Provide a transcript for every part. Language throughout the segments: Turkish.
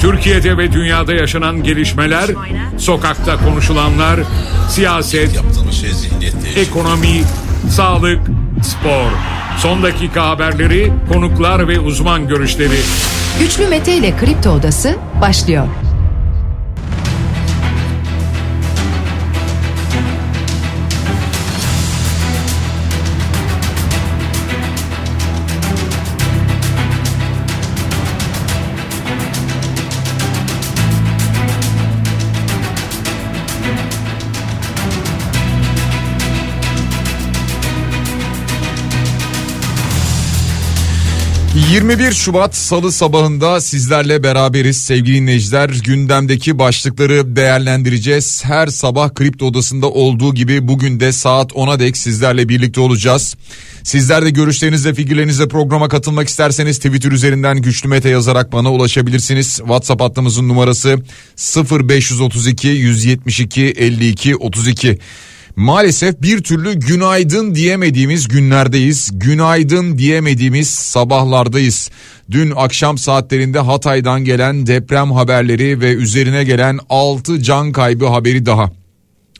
Türkiye'de ve dünyada yaşanan gelişmeler, sokakta konuşulanlar, siyaset, ekonomi, sağlık, spor. Son dakika haberleri, konuklar ve uzman görüşleri. Güçlü Mete ile Kripto Odası başlıyor. 21 Şubat Salı sabahında sizlerle beraberiz sevgili dinleyiciler. Gündemdeki başlıkları değerlendireceğiz. Her sabah Kripto Odası'nda olduğu gibi bugün de saat 10'a dek sizlerle birlikte olacağız. Sizler de görüşlerinizle fikirlerinizle programa katılmak isterseniz Twitter üzerinden güçlü mete yazarak bana ulaşabilirsiniz. WhatsApp hattımızın numarası 0532 172 52 32. Maalesef bir türlü günaydın diyemediğimiz günlerdeyiz. Günaydın diyemediğimiz sabahlardayız. Dün akşam saatlerinde Hatay'dan gelen deprem haberleri ve üzerine gelen 6 can kaybı haberi daha.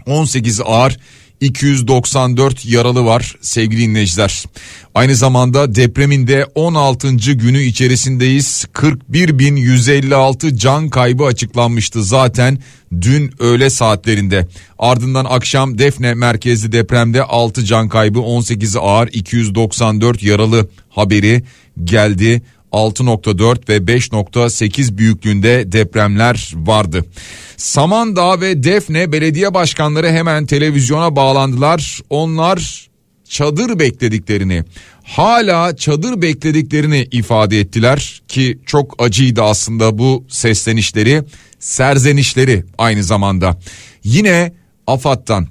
18 ağır 294 yaralı var sevgili dinleyiciler. Aynı zamanda depremin de 16. günü içerisindeyiz. 41.156 can kaybı açıklanmıştı zaten dün öğle saatlerinde. Ardından akşam Defne merkezli depremde 6 can kaybı 18'i ağır 294 yaralı haberi geldi. 6.4 ve 5.8 büyüklüğünde depremler vardı. Samandağ ve Defne belediye başkanları hemen televizyona bağlandılar. Onlar çadır beklediklerini, hala çadır beklediklerini ifade ettiler ki çok acıydı aslında bu seslenişleri, serzenişleri aynı zamanda. Yine AFAD'dan,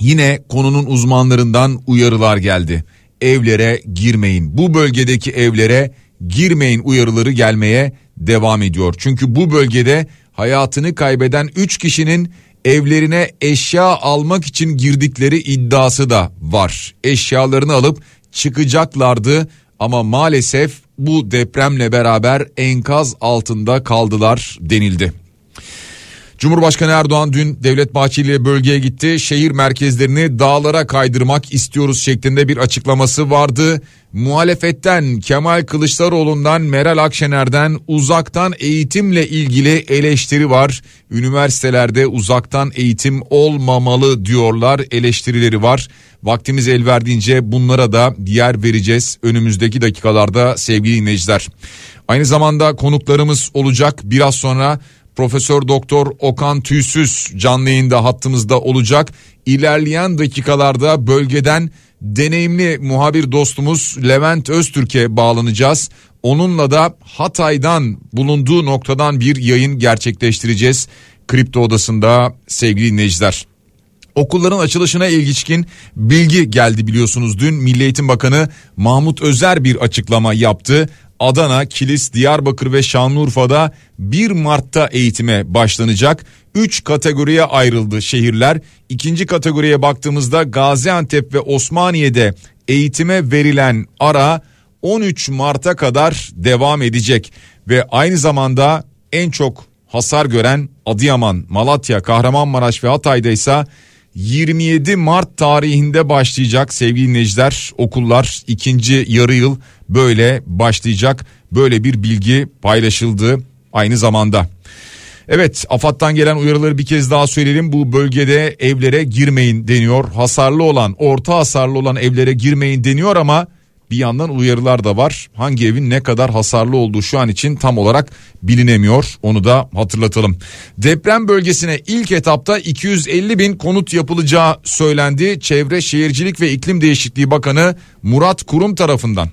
yine konunun uzmanlarından uyarılar geldi. Evlere girmeyin. Bu bölgedeki evlere girmeyin uyarıları gelmeye devam ediyor. Çünkü bu bölgede hayatını kaybeden 3 kişinin evlerine eşya almak için girdikleri iddiası da var. Eşyalarını alıp çıkacaklardı ama maalesef bu depremle beraber enkaz altında kaldılar denildi. Cumhurbaşkanı Erdoğan dün Devlet Bahçeli bölgeye gitti. Şehir merkezlerini dağlara kaydırmak istiyoruz şeklinde bir açıklaması vardı. Muhalefetten Kemal Kılıçdaroğlu'ndan Meral Akşener'den uzaktan eğitimle ilgili eleştiri var. Üniversitelerde uzaktan eğitim olmamalı diyorlar eleştirileri var. Vaktimiz el verdiğince bunlara da yer vereceğiz önümüzdeki dakikalarda sevgili dinleyiciler. Aynı zamanda konuklarımız olacak biraz sonra Profesör Doktor Okan Tüysüz canlı yayında hattımızda olacak. İlerleyen dakikalarda bölgeden deneyimli muhabir dostumuz Levent Öztürk'e bağlanacağız. Onunla da Hatay'dan bulunduğu noktadan bir yayın gerçekleştireceğiz. Kripto Odası'nda sevgili dinleyiciler. Okulların açılışına ilişkin bilgi geldi biliyorsunuz dün Milli Eğitim Bakanı Mahmut Özer bir açıklama yaptı. Adana, Kilis, Diyarbakır ve Şanlıurfa'da 1 Mart'ta eğitime başlanacak. 3 kategoriye ayrıldı şehirler. İkinci kategoriye baktığımızda Gaziantep ve Osmaniye'de eğitime verilen ara 13 Mart'a kadar devam edecek ve aynı zamanda en çok hasar gören Adıyaman, Malatya, Kahramanmaraş ve Hatay'da ise 27 Mart tarihinde başlayacak sevgili dinleyiciler. Okullar ikinci yarı yıl böyle başlayacak. Böyle bir bilgi paylaşıldı aynı zamanda. Evet AFAD'dan gelen uyarıları bir kez daha söyleyelim. Bu bölgede evlere girmeyin deniyor. Hasarlı olan orta hasarlı olan evlere girmeyin deniyor ama bir yandan uyarılar da var. Hangi evin ne kadar hasarlı olduğu şu an için tam olarak bilinemiyor. Onu da hatırlatalım. Deprem bölgesine ilk etapta 250 bin konut yapılacağı söylendi. Çevre Şehircilik ve İklim Değişikliği Bakanı Murat Kurum tarafından.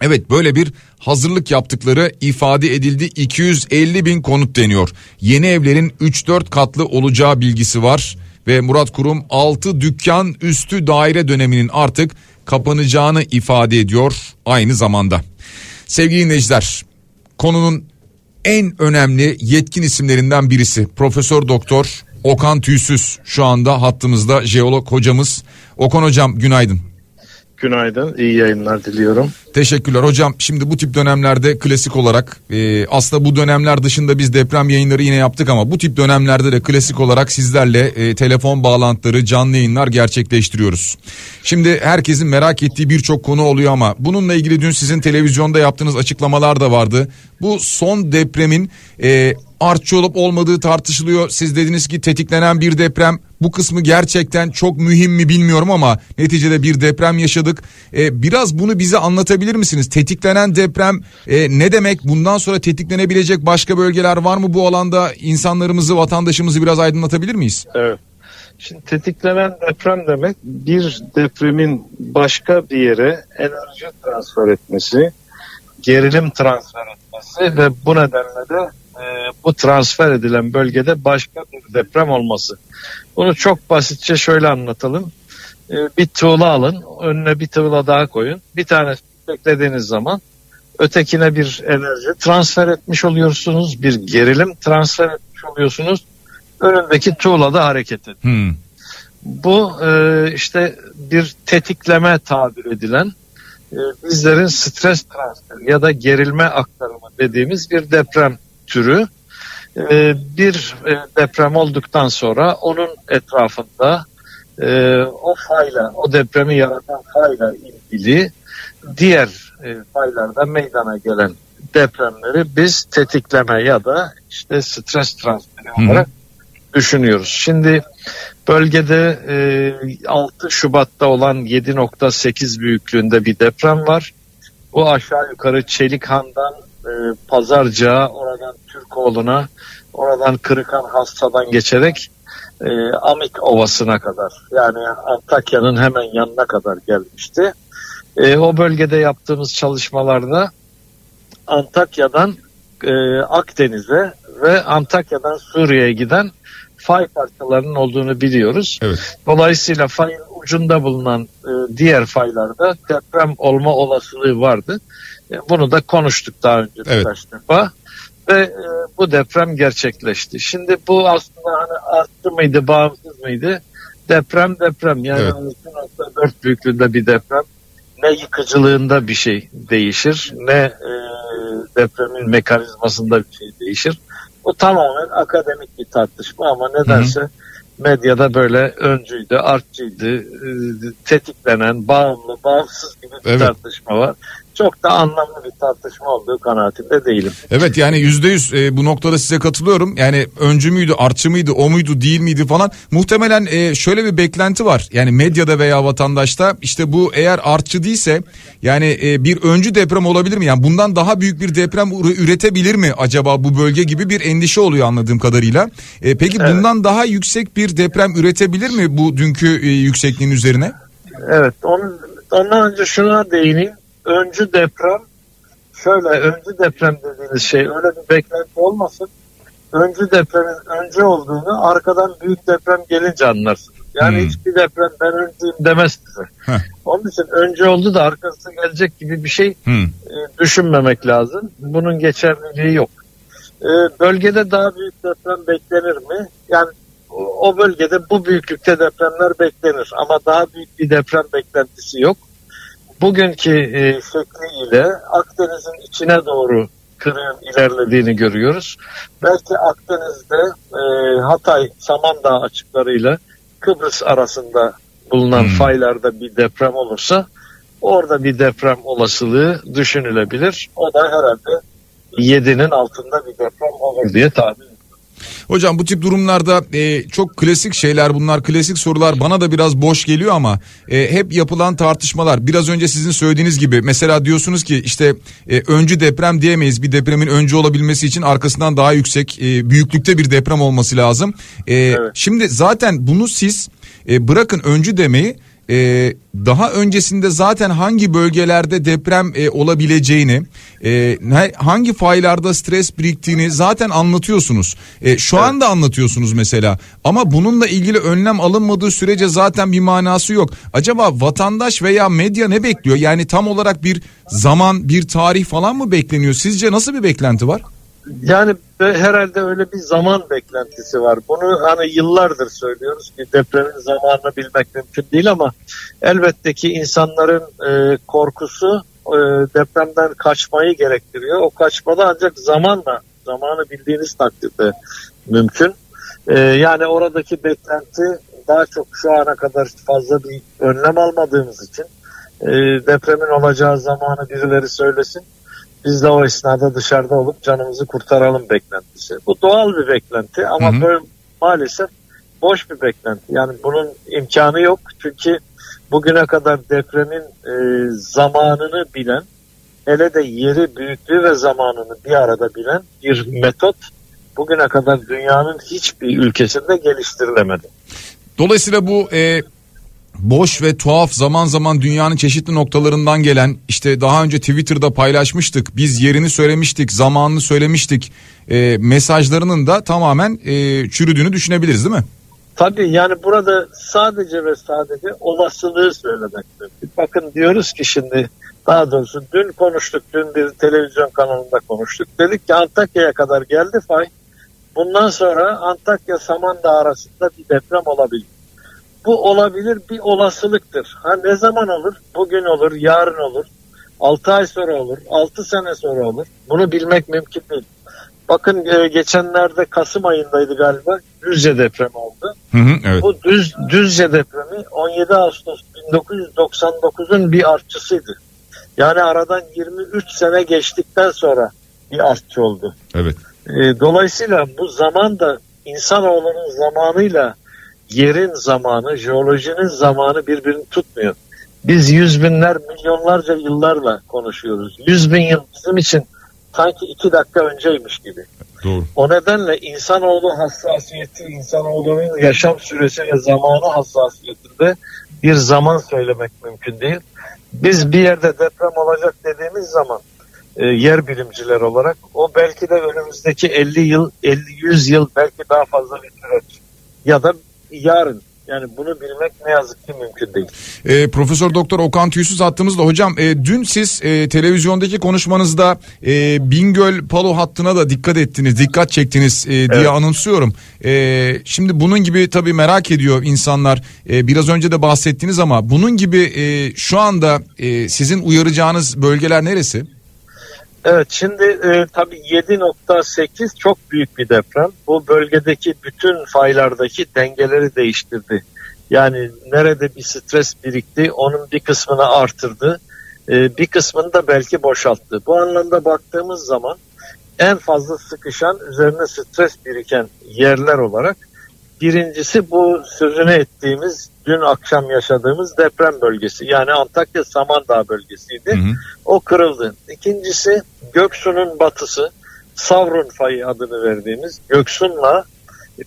Evet böyle bir hazırlık yaptıkları ifade edildi 250 bin konut deniyor. Yeni evlerin 3-4 katlı olacağı bilgisi var ve Murat Kurum 6 dükkan üstü daire döneminin artık kapanacağını ifade ediyor aynı zamanda. Sevgili dinleyiciler konunun en önemli yetkin isimlerinden birisi Profesör Doktor Okan Tüysüz şu anda hattımızda jeolog hocamız. Okan hocam günaydın. Günaydın, iyi yayınlar diliyorum. Teşekkürler hocam. Şimdi bu tip dönemlerde klasik olarak e, aslında bu dönemler dışında biz deprem yayınları yine yaptık ama bu tip dönemlerde de klasik olarak sizlerle e, telefon bağlantıları, canlı yayınlar gerçekleştiriyoruz. Şimdi herkesin merak ettiği birçok konu oluyor ama bununla ilgili dün sizin televizyonda yaptığınız açıklamalar da vardı. Bu son depremin e, artçı olup olmadığı tartışılıyor. Siz dediniz ki tetiklenen bir deprem bu kısmı gerçekten çok mühim mi bilmiyorum ama neticede bir deprem yaşadık. Ee, biraz bunu bize anlatabilir misiniz? Tetiklenen deprem e, ne demek? Bundan sonra tetiklenebilecek başka bölgeler var mı bu alanda? İnsanlarımızı, vatandaşımızı biraz aydınlatabilir miyiz? Evet. Şimdi tetiklenen deprem demek bir depremin başka bir yere enerji transfer etmesi, gerilim transfer etmesi ve bu nedenle de e, bu transfer edilen bölgede başka bir deprem olması. Bunu çok basitçe şöyle anlatalım. E, bir tuğla alın, önüne bir tuğla daha koyun. Bir tane beklediğiniz zaman ötekine bir enerji transfer etmiş oluyorsunuz. Bir gerilim transfer etmiş oluyorsunuz. Önündeki tuğla da hareket ediyor. Hmm. Bu e, işte bir tetikleme tabir edilen e, bizlerin stres transferi ya da gerilme aktarımı dediğimiz bir deprem türü. E, bir e, deprem olduktan sonra onun etrafında e, o fayla, o depremi yaratan fayla ilgili diğer e, faylarda meydana gelen depremleri biz tetikleme ya da işte stres transferi olarak Hı. düşünüyoruz. Şimdi bölgede e, 6 Şubat'ta olan 7.8 büyüklüğünde bir deprem var. Bu aşağı yukarı Çelikhan'dan e, Pazarcığa, oradan Türkoğlu'na, oradan Kırıkan Hasta'dan geçerek e, Amik Ovası'na kadar yani Antakya'nın hemen yanına kadar gelmişti. E, o bölgede yaptığımız çalışmalarda Antakya'dan e, Akdeniz'e ve Antakya'dan Suriye'ye giden fay parçalarının olduğunu biliyoruz. Evet. Dolayısıyla fayın ucunda bulunan e, diğer faylarda deprem olma olasılığı vardı. E, bunu da konuştuk daha önce evet. birkaç defa ve e, bu deprem gerçekleşti. Şimdi bu aslında hani arttı mıydı, bağımsız mıydı? Deprem deprem yani evet. 2.4 büyüklüğünde bir deprem. Ne yıkıcılığında bir şey değişir, ne e, depremin mekanizmasında bir şey değişir. Bu tamamen akademik bir tartışma ama nedense Hı-hı. medyada böyle öncüydü, artçıydı, e, tetiklenen, bağımlı, bağımsız gibi bir evet. tartışma var çok da anlamlı bir tartışma olduğu kanaatinde değilim. Evet yani yüzde yüz e, bu noktada size katılıyorum. Yani öncü müydü, artçı mıydı, o muydu, değil miydi falan. Muhtemelen e, şöyle bir beklenti var. Yani medyada veya vatandaşta işte bu eğer artçı değilse yani e, bir öncü deprem olabilir mi? Yani bundan daha büyük bir deprem üretebilir mi acaba bu bölge gibi bir endişe oluyor anladığım kadarıyla. E, peki evet. bundan daha yüksek bir deprem üretebilir mi bu dünkü e, yüksekliğin üzerine? Evet, onun, ondan önce şuna değineyim öncü deprem şöyle öncü deprem dediğiniz şey öyle bir beklenti olmasın. Öncü depremin önce olduğunu arkadan büyük deprem gelince anlarsınız. Yani hmm. hiçbir deprem ben öncüyüm demez size. Heh. Onun için önce oldu da arkası gelecek gibi bir şey hmm. e, düşünmemek lazım. Bunun geçerliliği yok. E, bölgede daha büyük deprem beklenir mi? Yani o, o bölgede bu büyüklükte depremler beklenir ama daha büyük bir deprem beklentisi yok bugünkü e, şekliyle Akdeniz'in içine doğru kırığın ilerlediğini görüyoruz. Belki Akdeniz'de e, Hatay, Samandağ açıklarıyla Kıbrıs arasında bulunan hmm. faylarda bir deprem olursa orada bir deprem olasılığı düşünülebilir. O da herhalde 7'nin altında bir deprem olur diye tahmin Hocam bu tip durumlarda e, çok klasik şeyler bunlar klasik sorular bana da biraz boş geliyor ama e, hep yapılan tartışmalar biraz önce sizin söylediğiniz gibi mesela diyorsunuz ki işte e, öncü deprem diyemeyiz bir depremin öncü olabilmesi için arkasından daha yüksek e, büyüklükte bir deprem olması lazım. E, evet. Şimdi zaten bunu siz e, bırakın öncü demeyi e, daha öncesinde zaten hangi bölgelerde deprem e, olabileceğini, e, hangi faylarda stres biriktiğini zaten anlatıyorsunuz. E, şu evet. anda anlatıyorsunuz mesela. Ama bununla ilgili önlem alınmadığı sürece zaten bir manası yok. Acaba vatandaş veya medya ne bekliyor? Yani tam olarak bir zaman, bir tarih falan mı bekleniyor? Sizce nasıl bir beklenti var? Yani herhalde öyle bir zaman beklentisi var. Bunu hani yıllardır söylüyoruz ki depremin zamanını bilmek mümkün değil ama elbette ki insanların e, korkusu e, depremden kaçmayı gerektiriyor. O kaçmada ancak zamanla, zamanı bildiğiniz takdirde mümkün. E, yani oradaki beklenti daha çok şu ana kadar fazla bir önlem almadığımız için e, depremin olacağı zamanı birileri söylesin. Biz de o esnada dışarıda olup canımızı kurtaralım beklentisi. Bu doğal bir beklenti ama hı hı. böyle maalesef boş bir beklenti. Yani bunun imkanı yok çünkü bugüne kadar depremin e, zamanını bilen hele de yeri, büyüklüğü ve zamanını bir arada bilen bir metot bugüne kadar dünyanın hiçbir ülkesinde geliştirilemedi. Dolayısıyla bu e, boş ve tuhaf zaman zaman dünyanın çeşitli noktalarından gelen işte daha önce Twitter'da paylaşmıştık biz yerini söylemiştik zamanını söylemiştik e, mesajlarının da tamamen e, çürüdüğünü düşünebiliriz değil mi? Tabii yani burada sadece ve sadece olasılığı söylemek. Bakın diyoruz ki şimdi daha doğrusu dün konuştuk dün bir televizyon kanalında konuştuk dedik ki Antakya'ya kadar geldi fay bundan sonra Antakya Samandağ arasında bir deprem olabilir bu olabilir bir olasılıktır. Ha ne zaman olur? Bugün olur, yarın olur, 6 ay sonra olur, 6 sene sonra olur. Bunu bilmek mümkün değil. Bakın e, geçenlerde Kasım ayındaydı galiba Düzce depremi oldu. Hı hı, evet. Bu Düz, Düzce depremi 17 Ağustos 1999'un bir artçısıydı. Yani aradan 23 sene geçtikten sonra bir artçı oldu. Evet. E, dolayısıyla bu zaman da insanoğlunun zamanıyla yerin zamanı, jeolojinin zamanı birbirini tutmuyor. Biz yüz binler, milyonlarca yıllarla konuşuyoruz. Yüz bin yıl bizim için sanki iki dakika önceymiş gibi. Doğru. O nedenle insanoğlu hassasiyeti, insanoğlunun yaşam süresi ve zamanı hassasiyetinde bir zaman söylemek mümkün değil. Biz bir yerde deprem olacak dediğimiz zaman e, yer bilimciler olarak o belki de önümüzdeki 50 yıl, 50 100 yıl belki daha fazla bir süreç ya da yarın. Yani bunu bilmek ne yazık ki mümkün değil. E, Profesör Doktor Okan Tüysüz attığımızda hocam e, dün siz e, televizyondaki konuşmanızda e, Bingöl Palo hattına da dikkat ettiniz, dikkat çektiniz e, diye evet. anımsıyorum. E, şimdi bunun gibi tabii merak ediyor insanlar. E, biraz önce de bahsettiniz ama bunun gibi e, şu anda e, sizin uyaracağınız bölgeler neresi? Evet şimdi e, tabii 7.8 çok büyük bir deprem. Bu bölgedeki bütün faylardaki dengeleri değiştirdi. Yani nerede bir stres birikti onun bir kısmını artırdı. E, bir kısmını da belki boşalttı. Bu anlamda baktığımız zaman en fazla sıkışan üzerine stres biriken yerler olarak birincisi bu sözünü ettiğimiz dün akşam yaşadığımız deprem bölgesi. Yani Antakya Samandağ bölgesiydi. Hı hı. O kırıldı. İkincisi Göksu'nun batısı Savrun fayı adını verdiğimiz Göksun'la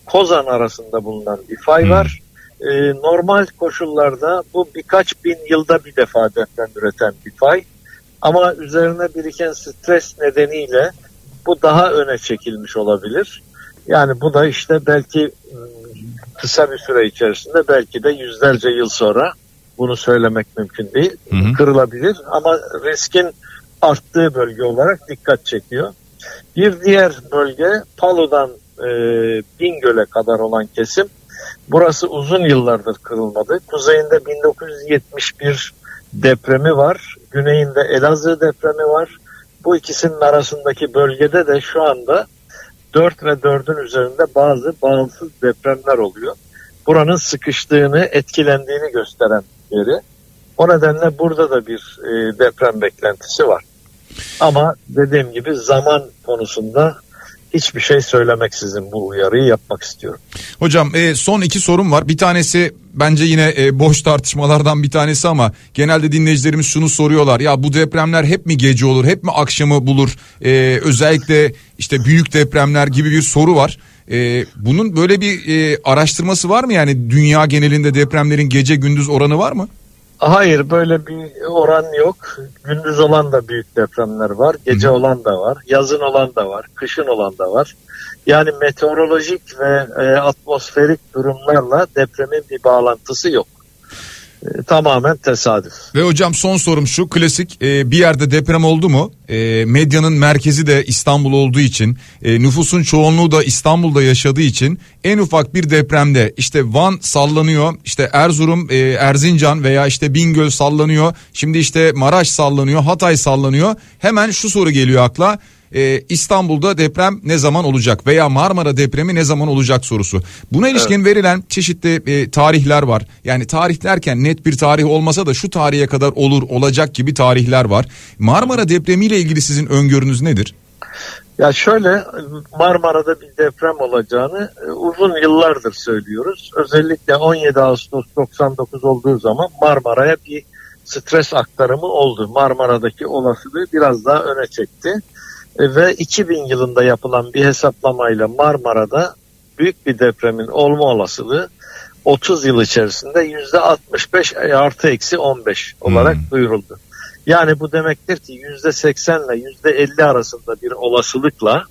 Kozan arasında bulunan bir fay var. Ee, normal koşullarda bu birkaç bin yılda bir defa deprem üreten bir fay. Ama üzerine biriken stres nedeniyle bu daha öne çekilmiş olabilir. Yani bu da işte belki kısa bir süre içerisinde belki de yüzlerce yıl sonra bunu söylemek mümkün değil. Hı hı. Kırılabilir ama riskin arttığı bölge olarak dikkat çekiyor. Bir diğer bölge Palu'dan e, Bingöl'e kadar olan kesim. Burası uzun yıllardır kırılmadı. Kuzeyinde 1971 depremi var. Güneyinde Elazığ depremi var. Bu ikisinin arasındaki bölgede de şu anda 4 ve 4'ün üzerinde bazı bağımsız depremler oluyor. Buranın sıkıştığını, etkilendiğini gösteren yeri. O nedenle burada da bir e, deprem beklentisi var. Ama dediğim gibi zaman konusunda hiçbir şey söylemeksizin bu uyarıyı yapmak istiyorum. Hocam e, son iki sorum var. Bir tanesi bence yine e, boş tartışmalardan bir tanesi ama genelde dinleyicilerimiz şunu soruyorlar. Ya bu depremler hep mi gece olur, hep mi akşamı bulur? E, özellikle işte büyük depremler gibi bir soru var. E, bunun böyle bir e, araştırması var mı? Yani dünya genelinde depremlerin gece gündüz oranı var mı? Hayır böyle bir oran yok. Gündüz olan da büyük depremler var. Gece Hı. olan da var. Yazın olan da var. Kışın olan da var. Yani meteorolojik ve e, atmosferik durumlarla depremin bir bağlantısı yok. E, tamamen tesadüf. Ve hocam son sorum şu klasik. E, bir yerde deprem oldu mu? E, medyanın merkezi de İstanbul olduğu için e, nüfusun çoğunluğu da İstanbul'da yaşadığı için en ufak bir depremde işte Van sallanıyor işte Erzurum e, Erzincan veya işte Bingöl sallanıyor şimdi işte Maraş sallanıyor Hatay sallanıyor. Hemen şu soru geliyor akla e, İstanbul'da deprem ne zaman olacak veya Marmara depremi ne zaman olacak sorusu. Buna ilişkin evet. verilen çeşitli e, tarihler var. Yani tarih derken net bir tarih olmasa da şu tarihe kadar olur olacak gibi tarihler var. Marmara depremiyle ilgili sizin öngörünüz nedir? Ya şöyle Marmara'da bir deprem olacağını e, uzun yıllardır söylüyoruz. Özellikle 17 Ağustos 99 olduğu zaman Marmara'ya bir stres aktarımı oldu. Marmara'daki olasılığı biraz daha öne çekti. E, ve 2000 yılında yapılan bir hesaplamayla Marmara'da büyük bir depremin olma olasılığı 30 yıl içerisinde yüzde 65 artı eksi 15 olarak hmm. duyuruldu. Yani bu demektir ki yüzde 80 ile yüzde 50 arasında bir olasılıkla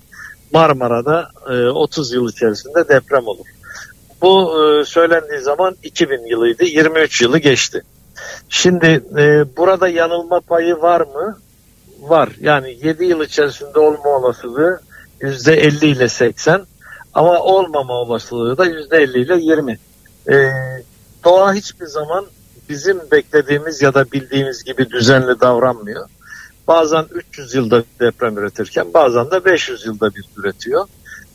Marmara'da 30 e, yıl içerisinde deprem olur. Bu e, söylendiği zaman 2000 yılıydı 23 yılı geçti. Şimdi burada yanılma payı var mı? Var. Yani 7 yıl içerisinde olma olasılığı %50 ile 80 ama olmama olasılığı da %50 ile 20. Ee, doğa hiçbir zaman bizim beklediğimiz ya da bildiğimiz gibi düzenli davranmıyor. Bazen 300 yılda deprem üretirken bazen de 500 yılda bir üretiyor.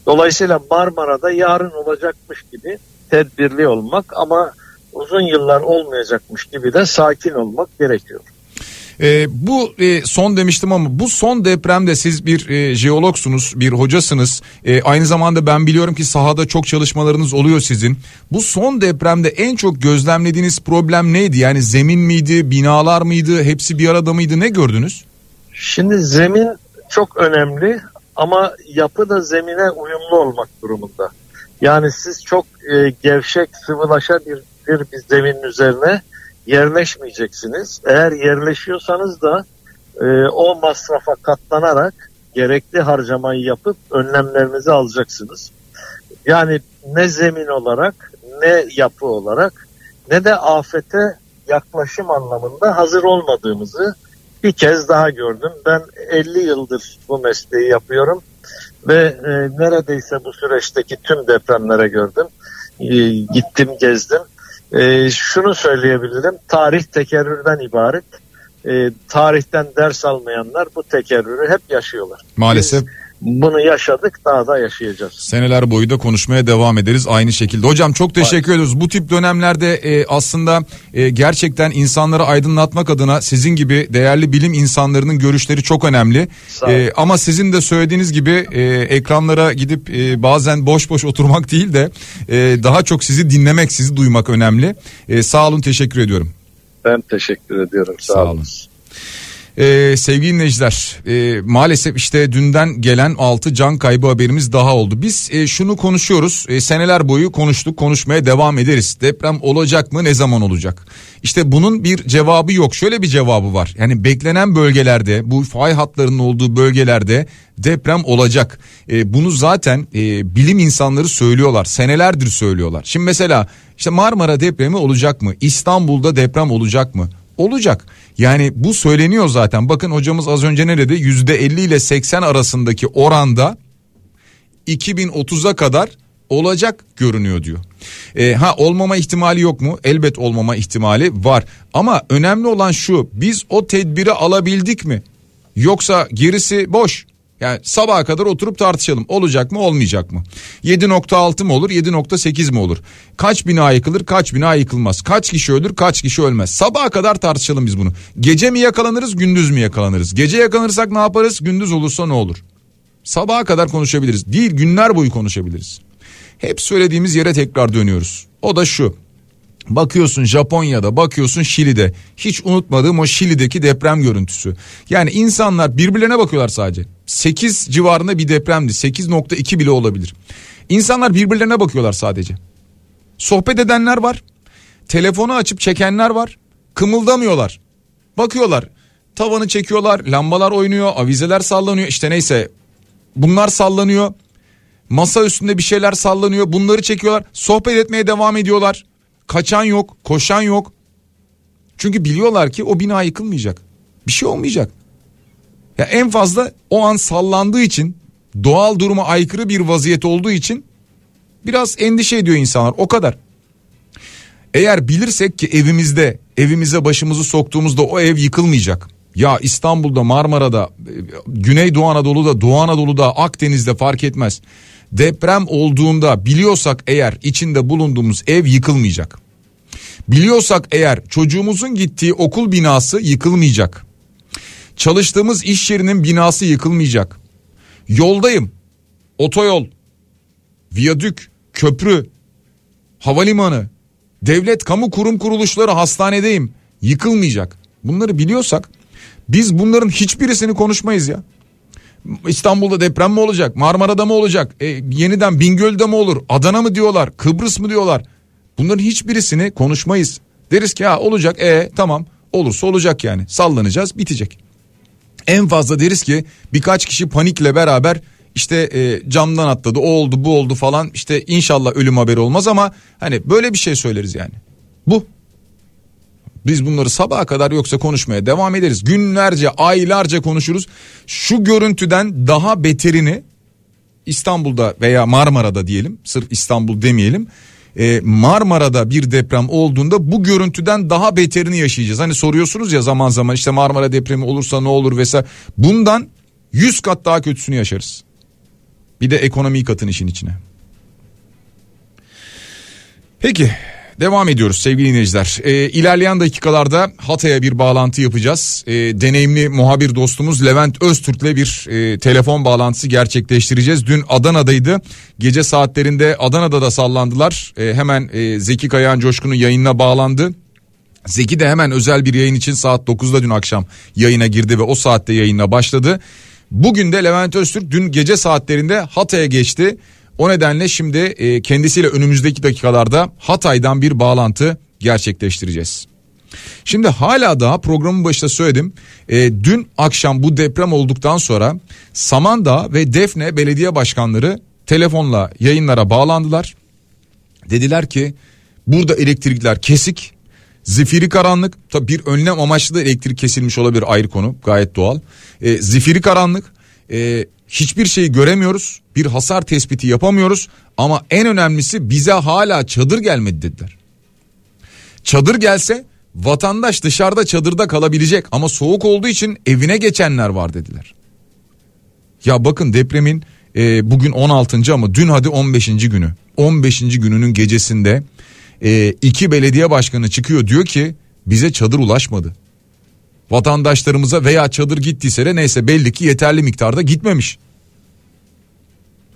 Dolayısıyla Marmara'da yarın olacakmış gibi tedbirli olmak ama uzun yıllar olmayacakmış gibi de sakin olmak gerekiyor. E, bu e, son demiştim ama bu son depremde siz bir e, jeologsunuz, bir hocasınız. E, aynı zamanda ben biliyorum ki sahada çok çalışmalarınız oluyor sizin. Bu son depremde en çok gözlemlediğiniz problem neydi? Yani zemin miydi, binalar mıydı, hepsi bir arada mıydı? Ne gördünüz? Şimdi zemin çok önemli ama yapı da zemine uyumlu olmak durumunda. Yani siz çok e, gevşek, sıvılaşabilir bir, bir zeminin üzerine yerleşmeyeceksiniz. Eğer yerleşiyorsanız da e, o masrafa katlanarak gerekli harcamayı yapıp önlemlerinizi alacaksınız. Yani ne zemin olarak ne yapı olarak ne de afete yaklaşım anlamında hazır olmadığımızı bir kez daha gördüm. Ben 50 yıldır bu mesleği yapıyorum ve e, neredeyse bu süreçteki tüm depremlere gördüm. E, gittim, gezdim e, şunu söyleyebilirim. Tarih tekerrürden ibaret. E, tarihten ders almayanlar bu tekerrürü hep yaşıyorlar. Maalesef. Biz bunu yaşadık daha da yaşayacağız. Seneler boyu da konuşmaya devam ederiz aynı şekilde. Hocam çok teşekkür ediyoruz. Bu tip dönemlerde e, aslında e, gerçekten insanları aydınlatmak adına sizin gibi değerli bilim insanlarının görüşleri çok önemli. E, ama sizin de söylediğiniz gibi e, ekranlara gidip e, bazen boş boş oturmak değil de e, daha çok sizi dinlemek, sizi duymak önemli. E, sağ olun teşekkür ediyorum. Ben teşekkür ediyorum. Sağ, sağ olun. olun. Ee, sevgili dinleyiciler e, maalesef işte dünden gelen 6 can kaybı haberimiz daha oldu. Biz e, şunu konuşuyoruz e, seneler boyu konuştuk konuşmaya devam ederiz. Deprem olacak mı ne zaman olacak? İşte bunun bir cevabı yok şöyle bir cevabı var. Yani beklenen bölgelerde bu fay hatlarının olduğu bölgelerde deprem olacak. E, bunu zaten e, bilim insanları söylüyorlar senelerdir söylüyorlar. Şimdi mesela işte Marmara depremi olacak mı? İstanbul'da deprem olacak mı? Olacak. Yani bu söyleniyor zaten. Bakın hocamız az önce ne dedi? Yüzde 50 ile 80 arasındaki oranda 2030'a kadar olacak görünüyor diyor. E, ha olmama ihtimali yok mu? Elbet olmama ihtimali var. Ama önemli olan şu biz o tedbiri alabildik mi? Yoksa gerisi boş. Yani sabaha kadar oturup tartışalım. Olacak mı olmayacak mı? 7.6 mı olur 7.8 mi olur? Kaç bina yıkılır kaç bina yıkılmaz? Kaç kişi ölür kaç kişi ölmez? Sabaha kadar tartışalım biz bunu. Gece mi yakalanırız gündüz mü yakalanırız? Gece yakalanırsak ne yaparız gündüz olursa ne olur? Sabaha kadar konuşabiliriz. Değil günler boyu konuşabiliriz. Hep söylediğimiz yere tekrar dönüyoruz. O da şu. Bakıyorsun Japonya'da, bakıyorsun Şili'de. Hiç unutmadığım o Şili'deki deprem görüntüsü. Yani insanlar birbirlerine bakıyorlar sadece. 8 civarında bir depremdi. 8.2 bile olabilir. İnsanlar birbirlerine bakıyorlar sadece. Sohbet edenler var. Telefonu açıp çekenler var. Kımıldamıyorlar. Bakıyorlar. Tavanı çekiyorlar. Lambalar oynuyor. Avizeler sallanıyor. İşte neyse. Bunlar sallanıyor. Masa üstünde bir şeyler sallanıyor. Bunları çekiyorlar. Sohbet etmeye devam ediyorlar. Kaçan yok, koşan yok. Çünkü biliyorlar ki o bina yıkılmayacak. Bir şey olmayacak. Ya en fazla o an sallandığı için doğal duruma aykırı bir vaziyet olduğu için biraz endişe ediyor insanlar o kadar. Eğer bilirsek ki evimizde evimize başımızı soktuğumuzda o ev yıkılmayacak. Ya İstanbul'da Marmara'da Güneydoğu Anadolu'da Doğu Anadolu'da Akdeniz'de fark etmez. Deprem olduğunda biliyorsak eğer içinde bulunduğumuz ev yıkılmayacak. Biliyorsak eğer çocuğumuzun gittiği okul binası yıkılmayacak. Çalıştığımız iş yerinin binası yıkılmayacak. Yoldayım. Otoyol, viyadük, köprü, havalimanı, devlet kamu kurum kuruluşları hastanedeyim. Yıkılmayacak. Bunları biliyorsak biz bunların hiçbirisini konuşmayız ya. İstanbul'da deprem mi olacak? Marmara'da mı olacak? E, yeniden Bingöl'de mi olur? Adana mı diyorlar? Kıbrıs mı diyorlar? Bunların hiçbirisini konuşmayız. Deriz ki ha olacak e tamam olursa olacak yani sallanacağız bitecek. En fazla deriz ki birkaç kişi panikle beraber işte e, camdan atladı o oldu bu oldu falan işte inşallah ölüm haberi olmaz ama hani böyle bir şey söyleriz yani. Bu. Biz bunları sabaha kadar yoksa konuşmaya devam ederiz. Günlerce aylarca konuşuruz. Şu görüntüden daha beterini İstanbul'da veya Marmara'da diyelim sırf İstanbul demeyelim e, Marmara'da bir deprem olduğunda bu görüntüden daha beterini yaşayacağız. Hani soruyorsunuz ya zaman zaman işte Marmara depremi olursa ne olur vesaire. Bundan 100 kat daha kötüsünü yaşarız. Bir de ekonomiyi katın işin içine. Peki Devam ediyoruz sevgili dinleyiciler. Ee, ilerleyen dakikalarda Hatay'a bir bağlantı yapacağız. Ee, deneyimli muhabir dostumuz Levent Öztürk'le bir e, telefon bağlantısı gerçekleştireceğiz. Dün Adana'daydı. Gece saatlerinde Adana'da da sallandılar. Ee, hemen e, Zeki Kayağan Coşkun'un yayınına bağlandı. Zeki de hemen özel bir yayın için saat 9'da dün akşam yayına girdi ve o saatte yayına başladı. Bugün de Levent Öztürk dün gece saatlerinde Hatay'a geçti. O nedenle şimdi e, kendisiyle önümüzdeki dakikalarda Hatay'dan bir bağlantı gerçekleştireceğiz. Şimdi hala daha programın başında söyledim. E, dün akşam bu deprem olduktan sonra Samandağ ve Defne belediye başkanları telefonla yayınlara bağlandılar. Dediler ki burada elektrikler kesik, zifiri karanlık. Tabi bir önlem amaçlı da elektrik kesilmiş olabilir ayrı konu gayet doğal. E, zifiri karanlık, hiçbir şeyi göremiyoruz. Bir hasar tespiti yapamıyoruz ama en önemlisi bize hala çadır gelmedi dediler. Çadır gelse vatandaş dışarıda çadırda kalabilecek ama soğuk olduğu için evine geçenler var dediler. Ya bakın depremin e, bugün 16. ama dün hadi 15. günü. 15. gününün gecesinde e, iki belediye başkanı çıkıyor diyor ki bize çadır ulaşmadı vatandaşlarımıza veya çadır gittiyse de neyse belli ki yeterli miktarda gitmemiş.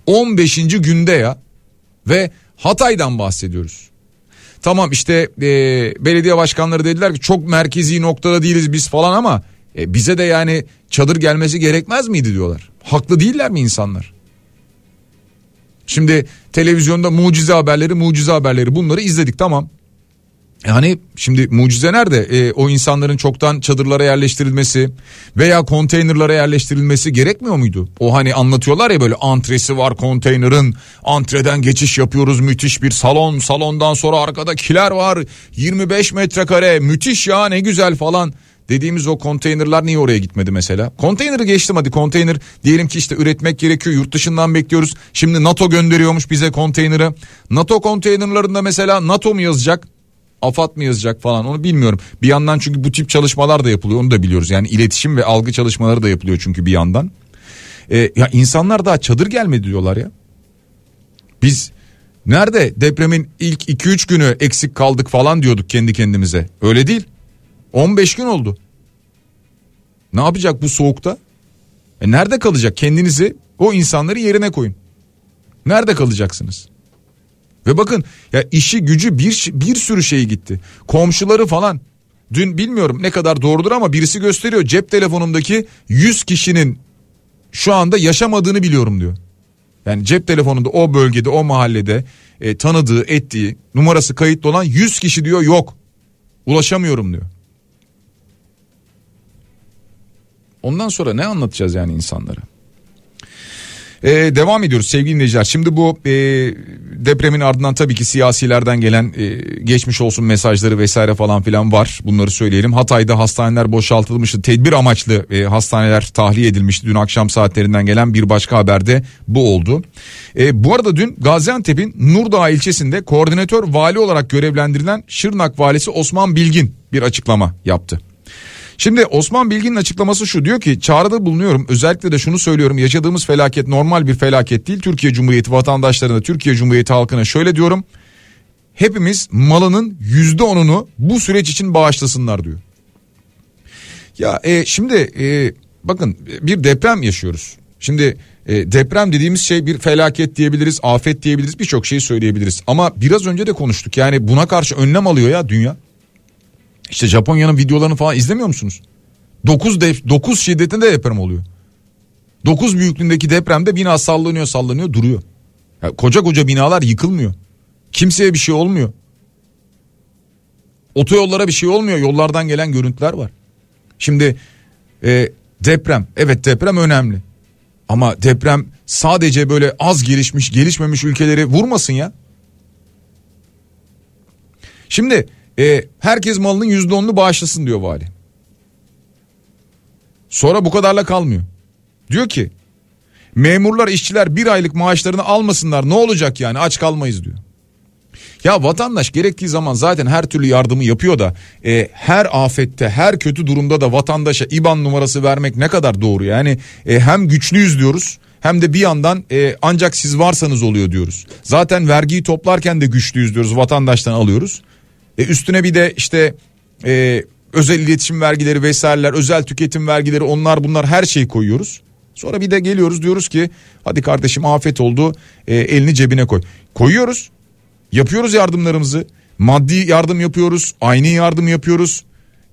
15. günde ya ve Hatay'dan bahsediyoruz. Tamam işte e, belediye başkanları dediler ki çok merkezi noktada değiliz biz falan ama e, bize de yani çadır gelmesi gerekmez miydi diyorlar. Haklı değiller mi insanlar? Şimdi televizyonda mucize haberleri mucize haberleri bunları izledik tamam. Yani şimdi mucize nerede? E, o insanların çoktan çadırlara yerleştirilmesi veya konteynerlara yerleştirilmesi gerekmiyor muydu? O hani anlatıyorlar ya böyle antresi var konteynerin antreden geçiş yapıyoruz müthiş bir salon salondan sonra arkada kiler var 25 metrekare müthiş ya ne güzel falan dediğimiz o konteynerlar niye oraya gitmedi mesela? Konteyneri geçtim hadi konteyner diyelim ki işte üretmek gerekiyor yurt dışından bekliyoruz. Şimdi NATO gönderiyormuş bize konteyneri. NATO konteynerlarında mesela NATO mu yazacak? AFAD mı yazacak falan onu bilmiyorum. Bir yandan çünkü bu tip çalışmalar da yapılıyor onu da biliyoruz. Yani iletişim ve algı çalışmaları da yapılıyor çünkü bir yandan. Ee, ya insanlar daha çadır gelmedi diyorlar ya. Biz nerede depremin ilk 2-3 günü eksik kaldık falan diyorduk kendi kendimize. Öyle değil. 15 gün oldu. Ne yapacak bu soğukta? E nerede kalacak? Kendinizi o insanları yerine koyun. Nerede kalacaksınız? Ve bakın ya işi gücü bir bir sürü şey gitti. Komşuları falan. Dün bilmiyorum ne kadar doğrudur ama birisi gösteriyor cep telefonumdaki 100 kişinin şu anda yaşamadığını biliyorum diyor. Yani cep telefonunda o bölgede o mahallede e, tanıdığı ettiği numarası kayıtlı olan 100 kişi diyor yok. Ulaşamıyorum diyor. Ondan sonra ne anlatacağız yani insanlara? Ee, devam ediyoruz sevgili dinleyiciler. Şimdi bu e, depremin ardından tabii ki siyasilerden gelen e, geçmiş olsun mesajları vesaire falan filan var. Bunları söyleyelim. Hatay'da hastaneler boşaltılmıştı. Tedbir amaçlı e, hastaneler tahliye edilmişti. Dün akşam saatlerinden gelen bir başka haberde bu oldu. E, bu arada dün Gaziantep'in Nurdağ ilçesinde koordinatör vali olarak görevlendirilen Şırnak valisi Osman Bilgin bir açıklama yaptı. Şimdi Osman Bilgin'in açıklaması şu diyor ki çağrıda bulunuyorum özellikle de şunu söylüyorum yaşadığımız felaket normal bir felaket değil. Türkiye Cumhuriyeti vatandaşlarına Türkiye Cumhuriyeti halkına şöyle diyorum hepimiz malının yüzde onunu bu süreç için bağışlasınlar diyor. Ya e, şimdi e, bakın bir deprem yaşıyoruz. Şimdi e, deprem dediğimiz şey bir felaket diyebiliriz, afet diyebiliriz, birçok şeyi söyleyebiliriz. Ama biraz önce de konuştuk. Yani buna karşı önlem alıyor ya dünya. İşte Japonya'nın videolarını falan izlemiyor musunuz? 9 def 9 şiddetinde deprem oluyor. 9 büyüklüğündeki depremde bina sallanıyor, sallanıyor, duruyor. Ya koca koca binalar yıkılmıyor. Kimseye bir şey olmuyor. Otoyollara bir şey olmuyor. Yollardan gelen görüntüler var. Şimdi e, deprem, evet deprem önemli. Ama deprem sadece böyle az gelişmiş, gelişmemiş ülkeleri vurmasın ya. Şimdi e, herkes malının yüzde onunu bağışlasın diyor vali. Sonra bu kadarla kalmıyor. Diyor ki memurlar işçiler bir aylık maaşlarını almasınlar ne olacak yani aç kalmayız diyor. Ya vatandaş gerektiği zaman zaten her türlü yardımı yapıyor da e, her afette her kötü durumda da vatandaşa IBAN numarası vermek ne kadar doğru yani e, hem güçlüyüz diyoruz hem de bir yandan e, ancak siz varsanız oluyor diyoruz. Zaten vergiyi toplarken de güçlüyüz diyoruz vatandaştan alıyoruz. E, üstüne bir de işte e, özel iletişim vergileri vesaireler özel tüketim vergileri onlar bunlar her şeyi koyuyoruz. Sonra bir de geliyoruz diyoruz ki hadi kardeşim afet oldu e, elini cebine koy. Koyuyoruz yapıyoruz yardımlarımızı maddi yardım yapıyoruz aynı yardım yapıyoruz.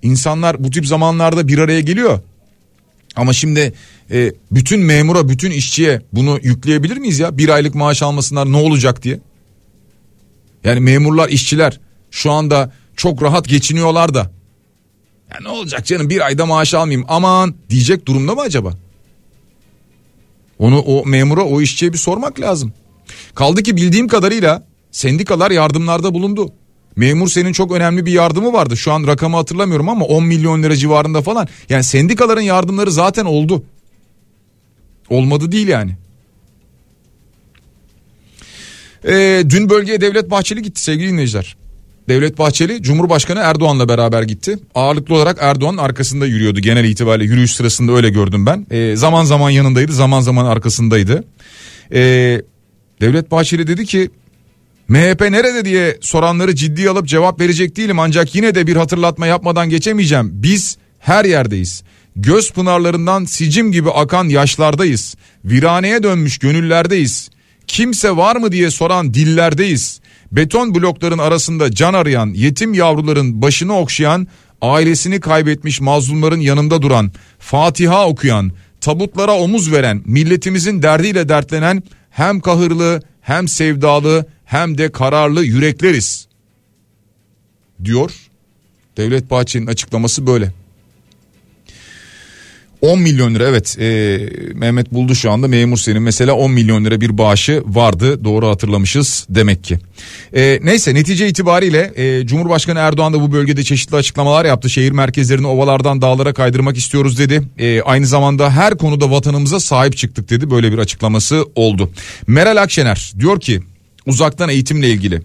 İnsanlar bu tip zamanlarda bir araya geliyor. Ama şimdi e, bütün memura bütün işçiye bunu yükleyebilir miyiz ya bir aylık maaş almasınlar ne olacak diye. Yani memurlar işçiler şu anda çok rahat geçiniyorlar da. Ya ne olacak canım bir ayda maaş almayayım aman diyecek durumda mı acaba? Onu o memura o işçiye bir sormak lazım. Kaldı ki bildiğim kadarıyla sendikalar yardımlarda bulundu. Memur senin çok önemli bir yardımı vardı. Şu an rakamı hatırlamıyorum ama 10 milyon lira civarında falan. Yani sendikaların yardımları zaten oldu. Olmadı değil yani. Ee, dün bölgeye Devlet Bahçeli gitti sevgili dinleyiciler. Devlet Bahçeli Cumhurbaşkanı Erdoğan'la beraber gitti. Ağırlıklı olarak Erdoğan arkasında yürüyordu genel itibariyle yürüyüş sırasında öyle gördüm ben. Ee, zaman zaman yanındaydı zaman zaman arkasındaydı. Ee, Devlet Bahçeli dedi ki MHP nerede diye soranları ciddiye alıp cevap verecek değilim ancak yine de bir hatırlatma yapmadan geçemeyeceğim. Biz her yerdeyiz. Göz pınarlarından sicim gibi akan yaşlardayız. Viraneye dönmüş gönüllerdeyiz. Kimse var mı diye soran dillerdeyiz. Beton blokların arasında can arayan, yetim yavruların başını okşayan, ailesini kaybetmiş mazlumların yanında duran, Fatiha okuyan, tabutlara omuz veren, milletimizin derdiyle dertlenen hem kahırlı hem sevdalı hem de kararlı yürekleriz. Diyor. Devlet Bahçeli'nin açıklaması böyle. 10 milyon lira evet e, Mehmet buldu şu anda memur senin mesela 10 milyon lira bir bağışı vardı doğru hatırlamışız demek ki. E, neyse netice itibariyle e, Cumhurbaşkanı Erdoğan da bu bölgede çeşitli açıklamalar yaptı. Şehir merkezlerini ovalardan dağlara kaydırmak istiyoruz dedi. E, aynı zamanda her konuda vatanımıza sahip çıktık dedi böyle bir açıklaması oldu. Meral Akşener diyor ki uzaktan eğitimle ilgili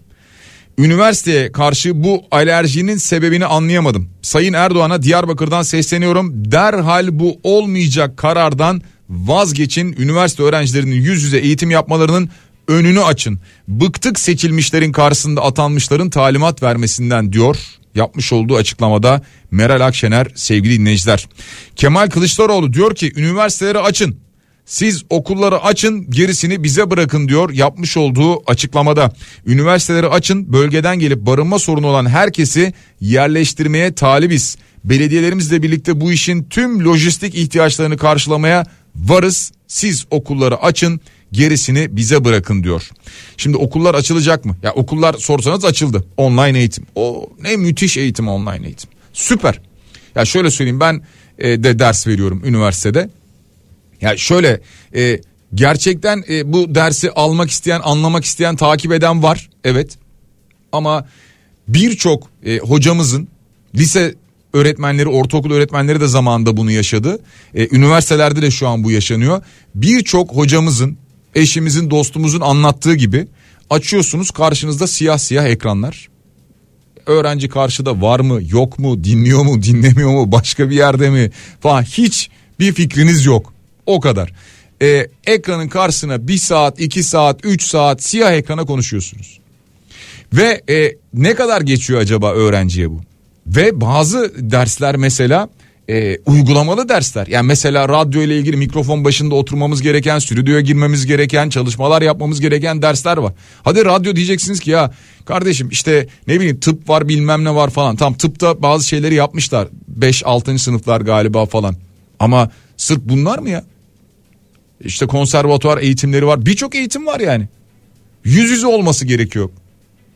Üniversiteye karşı bu alerjinin sebebini anlayamadım. Sayın Erdoğan'a Diyarbakır'dan sesleniyorum. Derhal bu olmayacak karardan vazgeçin. Üniversite öğrencilerinin yüz yüze eğitim yapmalarının önünü açın. Bıktık seçilmişlerin karşısında atanmışların talimat vermesinden diyor. Yapmış olduğu açıklamada Meral Akşener sevgili dinleyiciler. Kemal Kılıçdaroğlu diyor ki üniversiteleri açın. Siz okulları açın gerisini bize bırakın diyor yapmış olduğu açıklamada. Üniversiteleri açın bölgeden gelip barınma sorunu olan herkesi yerleştirmeye talibiz. Belediyelerimizle birlikte bu işin tüm lojistik ihtiyaçlarını karşılamaya varız. Siz okulları açın gerisini bize bırakın diyor. Şimdi okullar açılacak mı? Ya okullar sorsanız açıldı. Online eğitim. O ne müthiş eğitim online eğitim. Süper. Ya şöyle söyleyeyim ben e, de ders veriyorum üniversitede. Ya şöyle e, Gerçekten e, bu dersi almak isteyen, anlamak isteyen, takip eden var. Evet. Ama birçok e, hocamızın lise öğretmenleri, ortaokul öğretmenleri de zamanında bunu yaşadı. E, üniversitelerde de şu an bu yaşanıyor. Birçok hocamızın, eşimizin, dostumuzun anlattığı gibi açıyorsunuz karşınızda siyah siyah ekranlar. Öğrenci karşıda var mı, yok mu, dinliyor mu, dinlemiyor mu, başka bir yerde mi falan hiç bir fikriniz yok. O kadar. E, ekranın karşısına bir saat, iki saat, üç saat siyah ekrana konuşuyorsunuz. Ve e, ne kadar geçiyor acaba öğrenciye bu? Ve bazı dersler mesela e, uygulamalı dersler. Yani mesela radyo ile ilgili mikrofon başında oturmamız gereken, stüdyoya girmemiz gereken, çalışmalar yapmamız gereken dersler var. Hadi radyo diyeceksiniz ki ya kardeşim işte ne bileyim tıp var bilmem ne var falan. Tam tıpta bazı şeyleri yapmışlar. 5-6. sınıflar galiba falan. Ama sırf bunlar mı ya? İşte konservatuvar eğitimleri var. Birçok eğitim var yani. Yüz yüze olması gerekiyor.